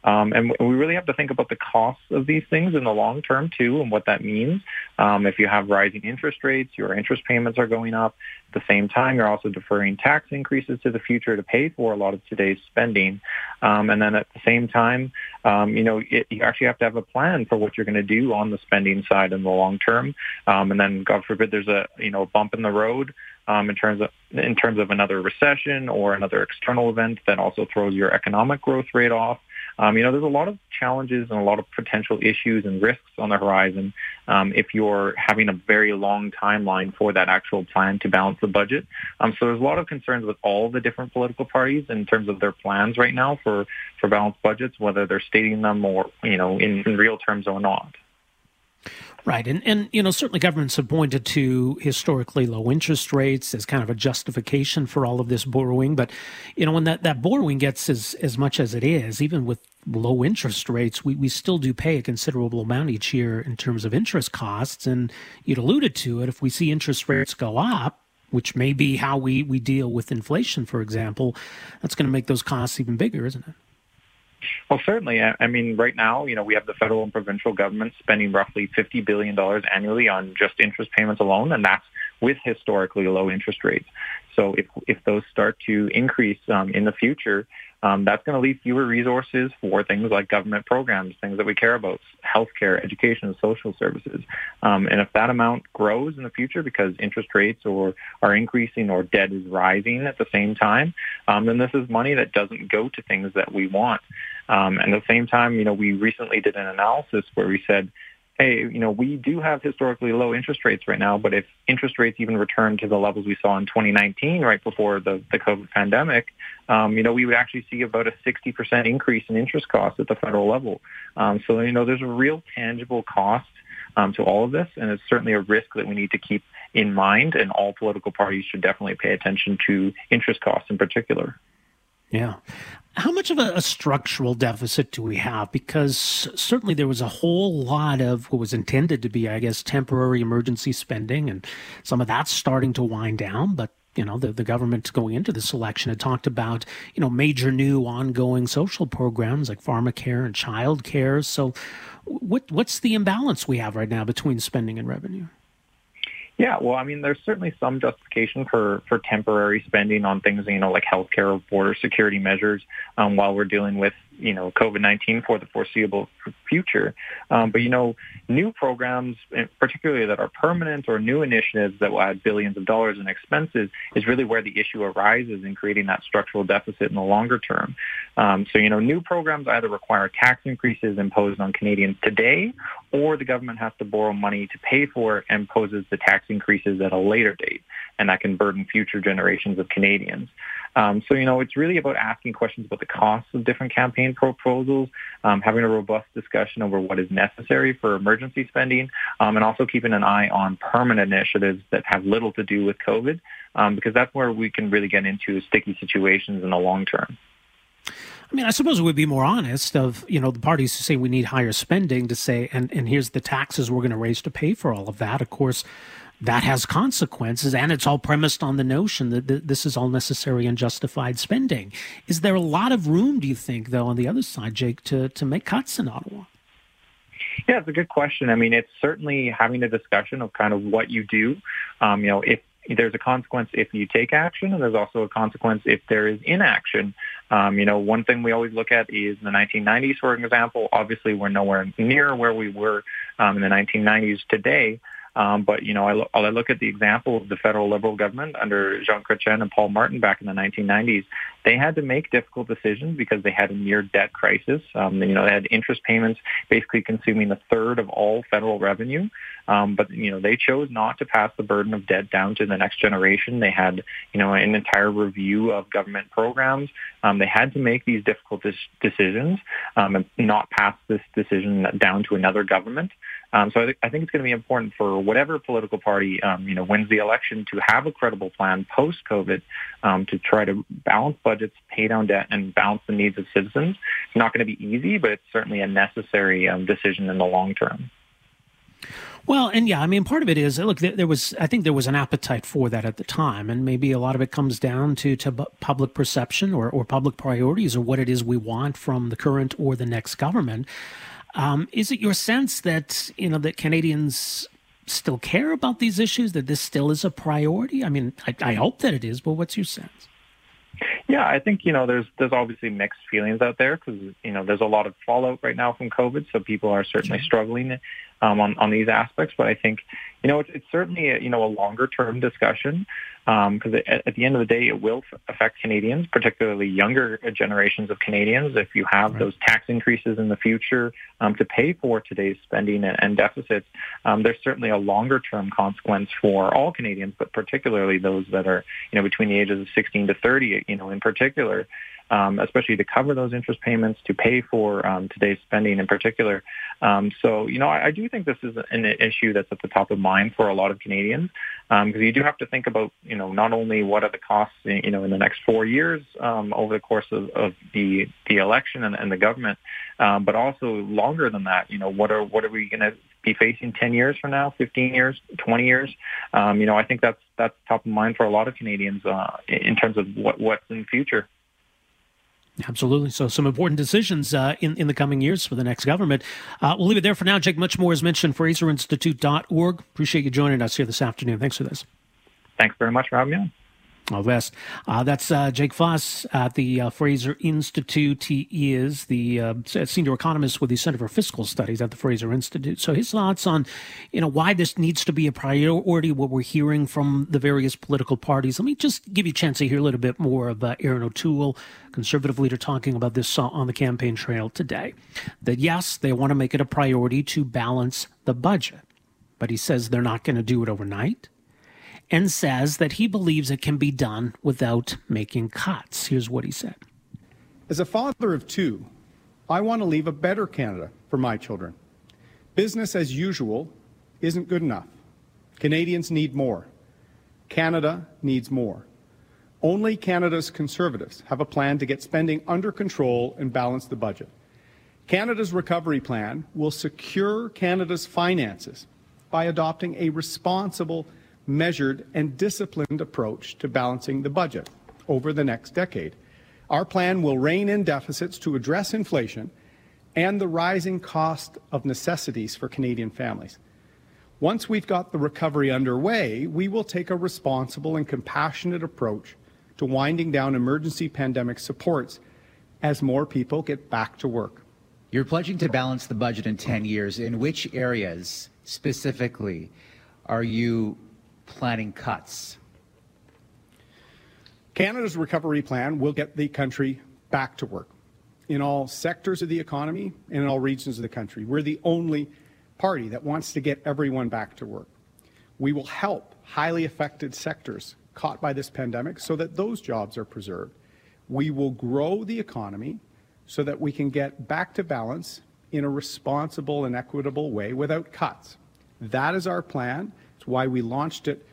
Um, and we really have to think about the costs of these things in the long term too, and what that means. Um, if you have rising interest rates, your interest payments are going up. At the same time, you're also deferring tax increases to the future to pay for a lot of today's spending. Um, and then at the same time, um, you know, it, you actually have to have a plan for what you're going to do on the spending side in the long term. Um, and then, God forbid, there's a you know bump in the road um, in terms of in terms of another recession or another external event that also throws your economic growth rate off. Um, you know, there's a lot of challenges and a lot of potential issues and risks on the horizon um, if you're having a very long timeline for that actual plan to balance the budget. Um, so there's a lot of concerns with all the different political parties in terms of their plans right now for, for balanced budgets, whether they're stating them or, you know, in, in real terms or not. Right. And, and, you know, certainly governments have pointed to historically low interest rates as kind of a justification for all of this borrowing. But, you know, when that, that borrowing gets as, as much as it is, even with low interest rates, we, we still do pay a considerable amount each year in terms of interest costs. And you'd alluded to it. If we see interest rates go up, which may be how we, we deal with inflation, for example, that's going to make those costs even bigger, isn't it? Well, certainly. I mean, right now, you know, we have the federal and provincial governments spending roughly $50 billion annually on just interest payments alone, and that's with historically low interest rates. So if, if those start to increase um, in the future, um, that's going to leave fewer resources for things like government programs, things that we care about, healthcare, education, social services. Um, and if that amount grows in the future because interest rates or are increasing or debt is rising at the same time, um, then this is money that doesn't go to things that we want. Um, and at the same time, you know, we recently did an analysis where we said, hey, you know, we do have historically low interest rates right now, but if interest rates even return to the levels we saw in 2019, right before the, the COVID pandemic, um, you know, we would actually see about a 60% increase in interest costs at the federal level. Um, so, you know, there's a real tangible cost um, to all of this, and it's certainly a risk that we need to keep in mind, and all political parties should definitely pay attention to interest costs in particular. Yeah. How much of a, a, structural deficit do we have? Because certainly there was a whole lot of what was intended to be, I guess, temporary emergency spending, and some of that's starting to wind down. But you know, the, the government going into this election had talked about, you know, major new ongoing social programs like pharmacare and child care. So, what what's the imbalance we have right now between spending and revenue? Yeah, well, I mean, there's certainly some justification for, for temporary spending on things, you know, like healthcare or border security measures um, while we're dealing with you know COVID-19 for the foreseeable future. Um, but you know, new programs, particularly that are permanent or new initiatives that will add billions of dollars in expenses, is really where the issue arises in creating that structural deficit in the longer term. Um, so you know, new programs either require tax increases imposed on Canadians today, or the government has to borrow money to pay for it and imposes the tax increases at a later date, and that can burden future generations of Canadians. Um, so, you know, it's really about asking questions about the costs of different campaign proposals, um, having a robust discussion over what is necessary for emergency spending, um, and also keeping an eye on permanent initiatives that have little to do with COVID, um, because that's where we can really get into sticky situations in the long term. I mean, I suppose it would be more honest of, you know, the parties who say we need higher spending to say, and, and here's the taxes we're going to raise to pay for all of that. Of course, that has consequences, and it's all premised on the notion that this is all necessary and justified spending. Is there a lot of room, do you think, though, on the other side, Jake, to, to make cuts in Ottawa? Yeah, it's a good question. I mean, it's certainly having a discussion of kind of what you do. Um, you know, if there's a consequence if you take action, and there's also a consequence if there is inaction. Um, you know, one thing we always look at is the 1990s, for example. Obviously, we're nowhere near where we were um, in the 1990s today. Um, but, you know, I, lo- I look at the example of the federal Liberal government under Jean Chrétien and Paul Martin back in the 1990s. They had to make difficult decisions because they had a near debt crisis. Um, you know, they had interest payments basically consuming a third of all federal revenue. Um, but, you know, they chose not to pass the burden of debt down to the next generation. They had, you know, an entire review of government programs. Um, they had to make these difficult dis- decisions um, and not pass this decision down to another government. Um, so I, th- I, think it's going to be important for whatever political party, um, you know, wins the election to have a credible plan post-COVID um, to try to balance budgets, pay down debt, and balance the needs of citizens. It's not going to be easy, but it's certainly a necessary um, decision in the long term. Well, and yeah, I mean, part of it is look. There, there, was, I think, there was an appetite for that at the time, and maybe a lot of it comes down to to public perception or or public priorities or what it is we want from the current or the next government. Um, is it your sense that you know that Canadians still care about these issues? That this still is a priority? I mean, I, I hope that it is, but what's your sense? Yeah, I think you know there's there's obviously mixed feelings out there because you know there's a lot of fallout right now from COVID, so people are certainly sure. struggling um, on on these aspects. But I think you know it's, it's certainly a, you know a longer term discussion because um, at, at, the end of the day, it will affect Canadians, particularly younger generations of Canadians. If you have right. those tax increases in the future um, to pay for today's spending and, and deficits, um, there's certainly a longer-term consequence for all Canadians, but particularly those that are, you know, between the ages of 16 to 30, you know, in particular um, especially to cover those interest payments, to pay for um, today's spending in particular. Um, so, you know, I, I, do think this is an issue that's at the top of mind for a lot of Canadians because um, you do have to think about, you know, not only what are the costs, you know, in the next four years um, over the course of, of the the election and, and the government, um, but also longer than that. You know, what are what are we going to be facing 10 years from now, 15 years, 20 years. Um, you know, I think that's that's top of mind for a lot of Canadians uh, in terms of what what's in the future. Absolutely. So, some important decisions uh, in, in the coming years for the next government. Uh, we'll leave it there for now. Jake, much more is mentioned, FraserInstitute.org. Appreciate you joining us here this afternoon. Thanks for this. Thanks very much for having me on. The best. Uh, that's uh, Jake Fuss at the uh, Fraser Institute. He is the uh, senior economist with the Center for Fiscal Studies at the Fraser Institute. So his thoughts on, you know, why this needs to be a priority, what we're hearing from the various political parties. Let me just give you a chance to hear a little bit more of uh, Erin O'Toole, conservative leader, talking about this on the campaign trail today. That yes, they want to make it a priority to balance the budget, but he says they're not going to do it overnight and says that he believes it can be done without making cuts. Here's what he said As a father of two, I want to leave a better Canada for my children. Business as usual isn't good enough. Canadians need more. Canada needs more. Only Canada's Conservatives have a plan to get spending under control and balance the budget. Canada's recovery plan will secure Canada's finances by adopting a responsible measured, and disciplined approach to balancing the budget over the next decade. Our plan will rein in deficits to address inflation and the rising cost of necessities for Canadian families. Once we've got the recovery underway, we will take a responsible and compassionate approach to winding down emergency pandemic supports as more people get back to work. You're pledging to balance the budget in 10 years. In which areas specifically are you planning cuts? Canada's recovery plan will get the country back to work in all sectors of the economy and in all regions of the country. We're the only party that wants to get everyone back to work. We will help highly affected sectors caught by this pandemic so that those jobs are preserved. We will grow the economy so that we can get back to balance in a responsible and equitable way without cuts. That is our plan. It's why we launched it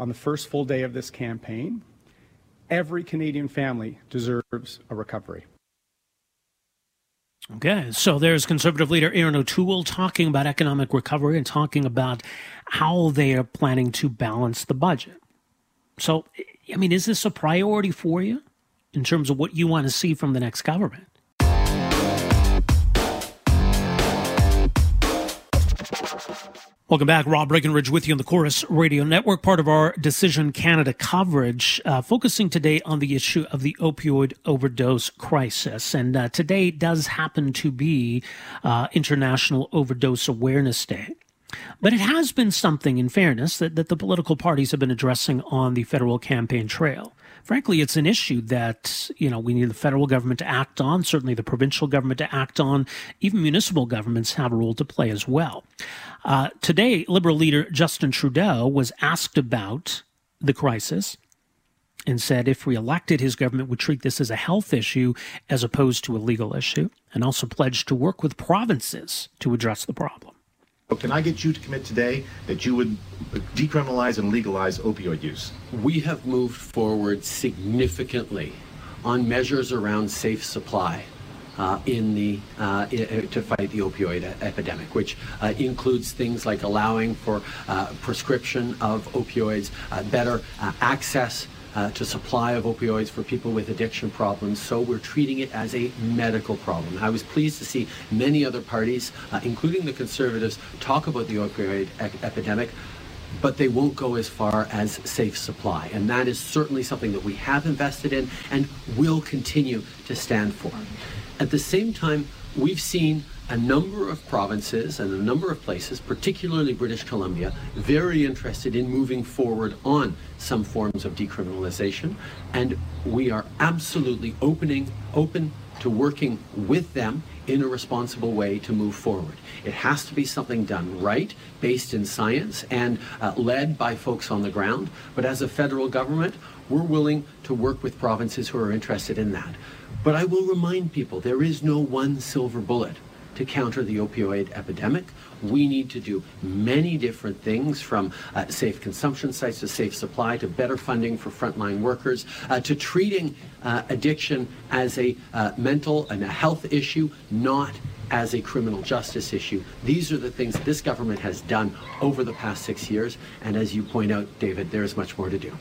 on the first full day of this campaign. Every Canadian family deserves a recovery. Okay, so there's conservative leader Erin O'Toole talking about economic recovery and talking about how they are planning to balance the budget. So, I mean, is this a priority for you in terms of what you want to see from the next government? Welcome back. Rob Breckenridge with you on the Corus Radio Network, part of our Decision Canada coverage, uh, focusing today on the issue of the opioid overdose crisis. And uh, today does happen to be uh, International Overdose Awareness Day. But it has been something, in fairness, that, that the political parties have been addressing on the federal campaign trail frankly, it's an issue that, you know, we need the federal government to act on, certainly the provincial government to act on. Even municipal governments have a role to play as well. Uh, today, Liberal leader Justin Trudeau was asked about the crisis and said if re-elected, his government would treat this as a health issue as opposed to a legal issue, and also pledged to work with provinces to address the problem. Can I get you to commit today that you would decriminalize and legalize opioid use? We have moved forward significantly on measures around safe supply. uh, in the uh, to fight the opioid epidemic, which uh, includes things like allowing for uh, prescription of opioids, uh, better access. Uh, to supply of opioids for people with addiction problems, so we're treating it as a medical problem. I was pleased to see many other parties, uh, including the Conservatives, talk about the opioid e- epidemic but they won't go as far as safe supply. And that is certainly something that we have invested in and will continue to stand for. At the same time, we've seen a number of provinces and a number of places, particularly British Columbia, very interested in moving forward on some forms of decriminalization. And we are absolutely opening, open to working with them in a responsible way to move forward. It has to be something done right, based in science, and uh, led by folks on the ground. But as a federal government, we're willing to work with provinces who are interested in that. But I will remind people there is no one silver bullet to counter the opioid epidemic. We need to do many different things from uh, safe consumption sites to safe supply to better funding for frontline workers uh, to treating uh, addiction as a uh, mental and a health issue, not as a criminal justice issue. These are the things this government has done over the past six years. And as you point out, David, there is much more to do.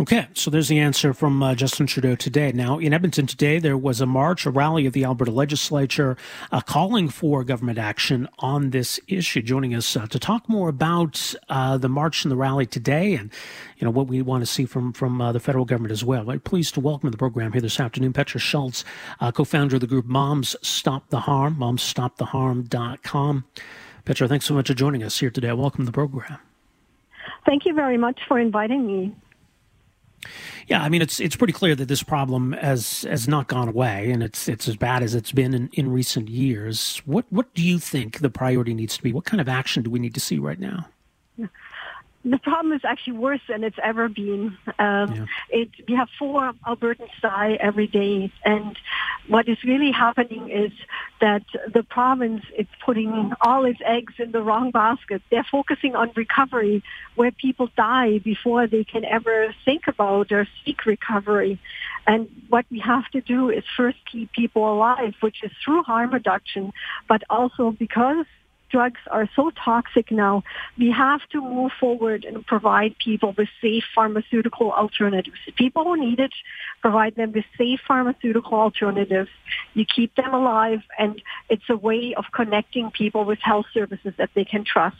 Okay, so there's the answer from uh, Justin Trudeau today. Now, in Edmonton today, there was a march, a rally of the Alberta legislature uh, calling for government action on this issue. Joining us uh, to talk more about uh, the march and the rally today and, you know, what we want to see from, from uh, the federal government as well. I'm pleased to welcome to the program here this afternoon Petra Schulz, uh, co-founder of the group Moms Stop the Harm, momstoptheharm.com. Petra, thanks so much for joining us here today. Welcome to the program. Thank you very much for inviting me. Yeah, I mean it's it's pretty clear that this problem has has not gone away, and it's it's as bad as it's been in, in recent years. What what do you think the priority needs to be? What kind of action do we need to see right now? The problem is actually worse than it's ever been. Um, yeah. it, we have four Albertans die every day, and what is really happening is that the province is putting all its eggs in the wrong basket. They're focusing on recovery, where people die before they can ever think about or seek recovery. And what we have to do is first keep people alive, which is through harm reduction, but also because drugs are so toxic now, we have to move forward and provide people with safe pharmaceutical alternatives. People who need it, provide them with safe pharmaceutical alternatives. You keep them alive, and it's a way of connecting people with health services that they can trust.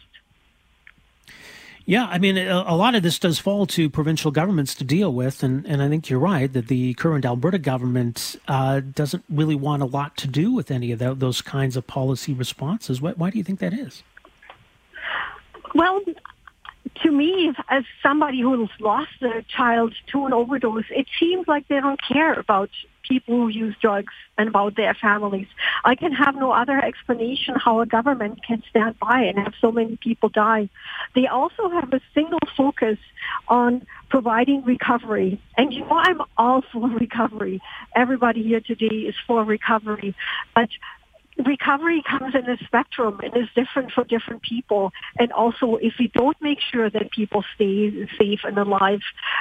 Yeah, I mean, a, lot of this does fall to provincial governments to deal with, and, and I think you're right that the current Alberta government uh, doesn't really want a lot to do with any of the, those kinds of policy responses. Why, why do you think that is? Well, to me, as somebody who's lost a child to an overdose, it seems like they don't care about people who use drugs and about their families. I can have no other explanation how a government can stand by and have so many people die. They also have a single focus on providing recovery. And you know, I'm all for recovery. Everybody here today is for recovery. But recovery comes in a spectrum and is different for different people. And also, if we don't make sure that people stay safe and alive,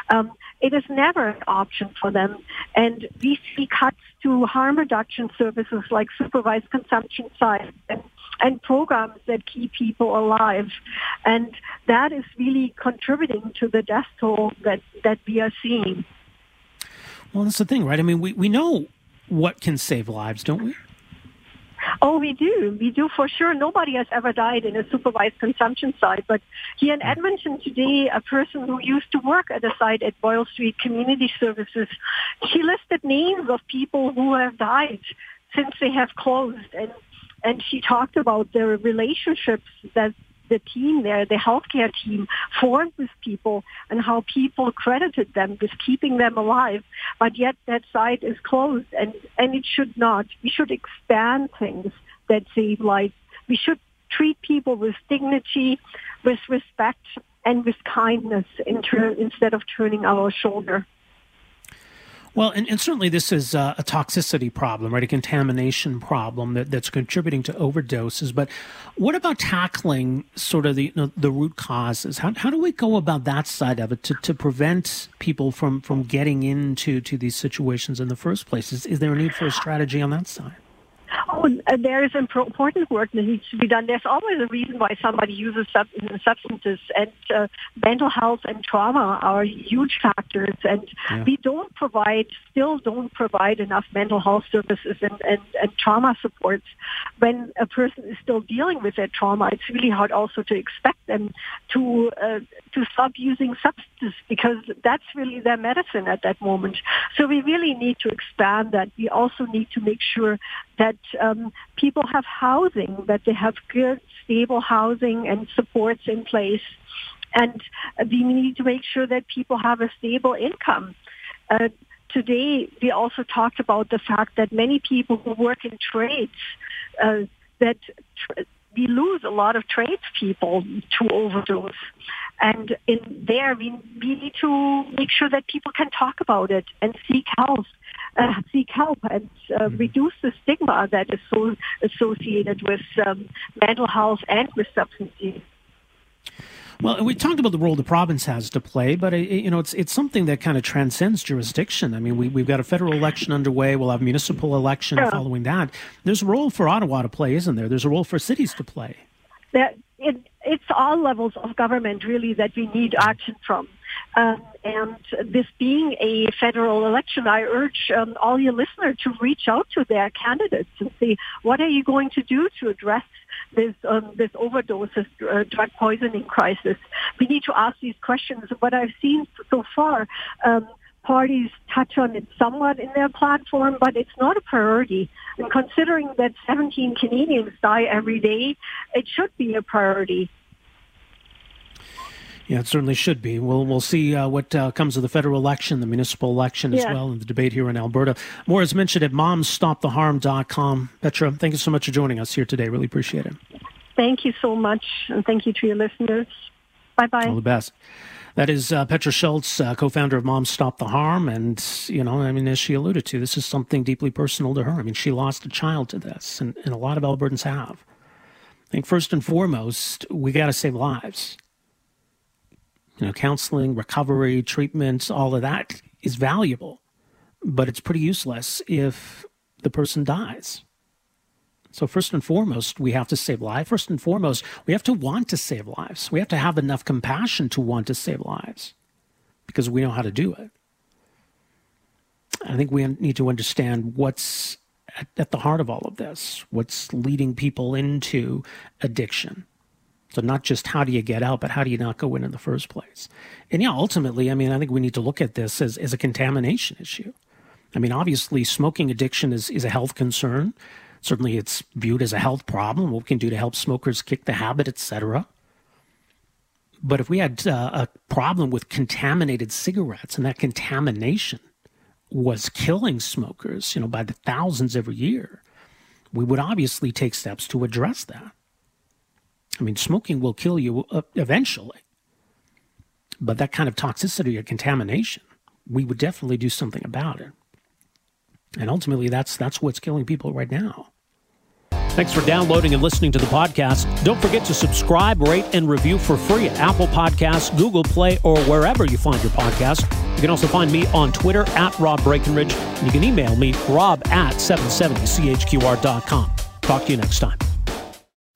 um, it is never an option for them. And we see cuts to harm reduction services like supervised consumption sites and, and programs that keep people alive. And that is really contributing to the death toll that, that we are seeing. Well, that's the thing, right? I mean, we, we know what can save lives, don't we? Oh, we do. We do for sure. Nobody has ever died in a supervised consumption site. But here in Edmonton today, a person who used to work at a site at Boyle Street Community Services, she listed names of people who have died since they have closed. And, and she talked about the relationships that the team there, the healthcare team, formed with people and how people credited them with keeping them alive. But yet that site is closed and, and it should not. We should expand things that save lives. We should treat people with dignity, with respect, and with kindness in instead of turning our shoulder. Well, and, and certainly this is a, a, toxicity problem, right? A contamination problem that, that's contributing to overdoses. But what about tackling sort of the you know, the root causes? How, how do we go about that side of it to, to prevent people from, from getting into to these situations in the first place? Is, is there a need for a strategy on that side? Oh, there is important work that needs to be done. There's always a reason why somebody uses sub- substances, and uh, mental health and trauma are huge factors. And yeah. we don't provide, still don't provide enough mental health services and, and, and trauma supports. When a person is still dealing with their trauma, it's really hard also to expect them to uh, to stop using substances because that's really their medicine at that moment. So we really need to expand that. We also need to make sure that um, people have housing, that they have good, stable housing and supports in place. And we need to make sure that people have a stable income. Uh, today, we also talked about the fact that many people who work in trades, uh, that tr- we lose a lot of tradespeople to overdose. And in there, we, we need to make sure that people can talk about it and seek help, uh, seek help and uh, mm-hmm. reduce the stigma that is so associated with um, mental health and with substance use. Well, we talked about the role the province has to play, but it, you know, it's it's something that kind of transcends jurisdiction. I mean, we we've got a federal election underway. We'll have municipal election yeah. following that. There's a role for Ottawa to play, isn't there? There's a role for cities to play. That it, it's all levels of government really that we need action from. Um, and this being a federal election, I urge um, all your listeners to reach out to their candidates and say, what are you going to do to address this um, this overdose, uh, drug poisoning crisis? We need to ask these questions. What I've seen so far, um, parties touch on it somewhat in their platform, but it's not a priority. And considering that 17 Canadians die every day, it should be a priority. Yeah, it certainly should be. We'll we'll see uh, what uh, comes of the federal election, the municipal election as well, and the debate here in Alberta. More is mentioned at momstoptheharm.com. Petra, thank you so much for joining us here today. Really appreciate it. Thank you so much, and thank you to your listeners. Bye bye. All the best. That is uh, Petra Schulz, uh, co-founder of Moms Stop the Harm, and you know, I mean, as she alluded to, this is something deeply personal to her. I mean, she lost a child to this, and, and a lot of Albertans have. I think first and foremost, we got to save lives you know, counseling, recovery, treatments, all of that is valuable, but it's pretty useless if the person dies. So, first and foremost, we have to save lives. First and foremost, we have to want to save lives. We have to have enough compassion to want to save lives because we know how to do it. I think we need to understand what's at, at the heart of all of this, what's leading people into addiction. So not just how do you get out, but how do you not go in in the first place? And yeah, ultimately, I mean, I think we need to look at this as, as a contamination issue. I mean, obviously, smoking addiction is, is a health concern. Certainly, it's viewed as a health problem. What we can do to help smokers kick the habit, etc. But if we had uh, a problem with contaminated cigarettes and that contamination was killing smokers, you know, by the thousands every year, we would obviously take steps to address that. I mean, smoking will kill you uh, eventually. But that kind of toxicity or contamination, we would definitely do something about it. And ultimately, that's, that's what's killing people right now. Thanks for downloading and listening to the podcast. Don't forget to subscribe, rate, and review for free at Apple Podcasts, Google Play, or wherever you find your podcast. You can also find me on Twitter at Rob Breckenridge, and you can email me, rob at 770chqr.com. Talk to you next time.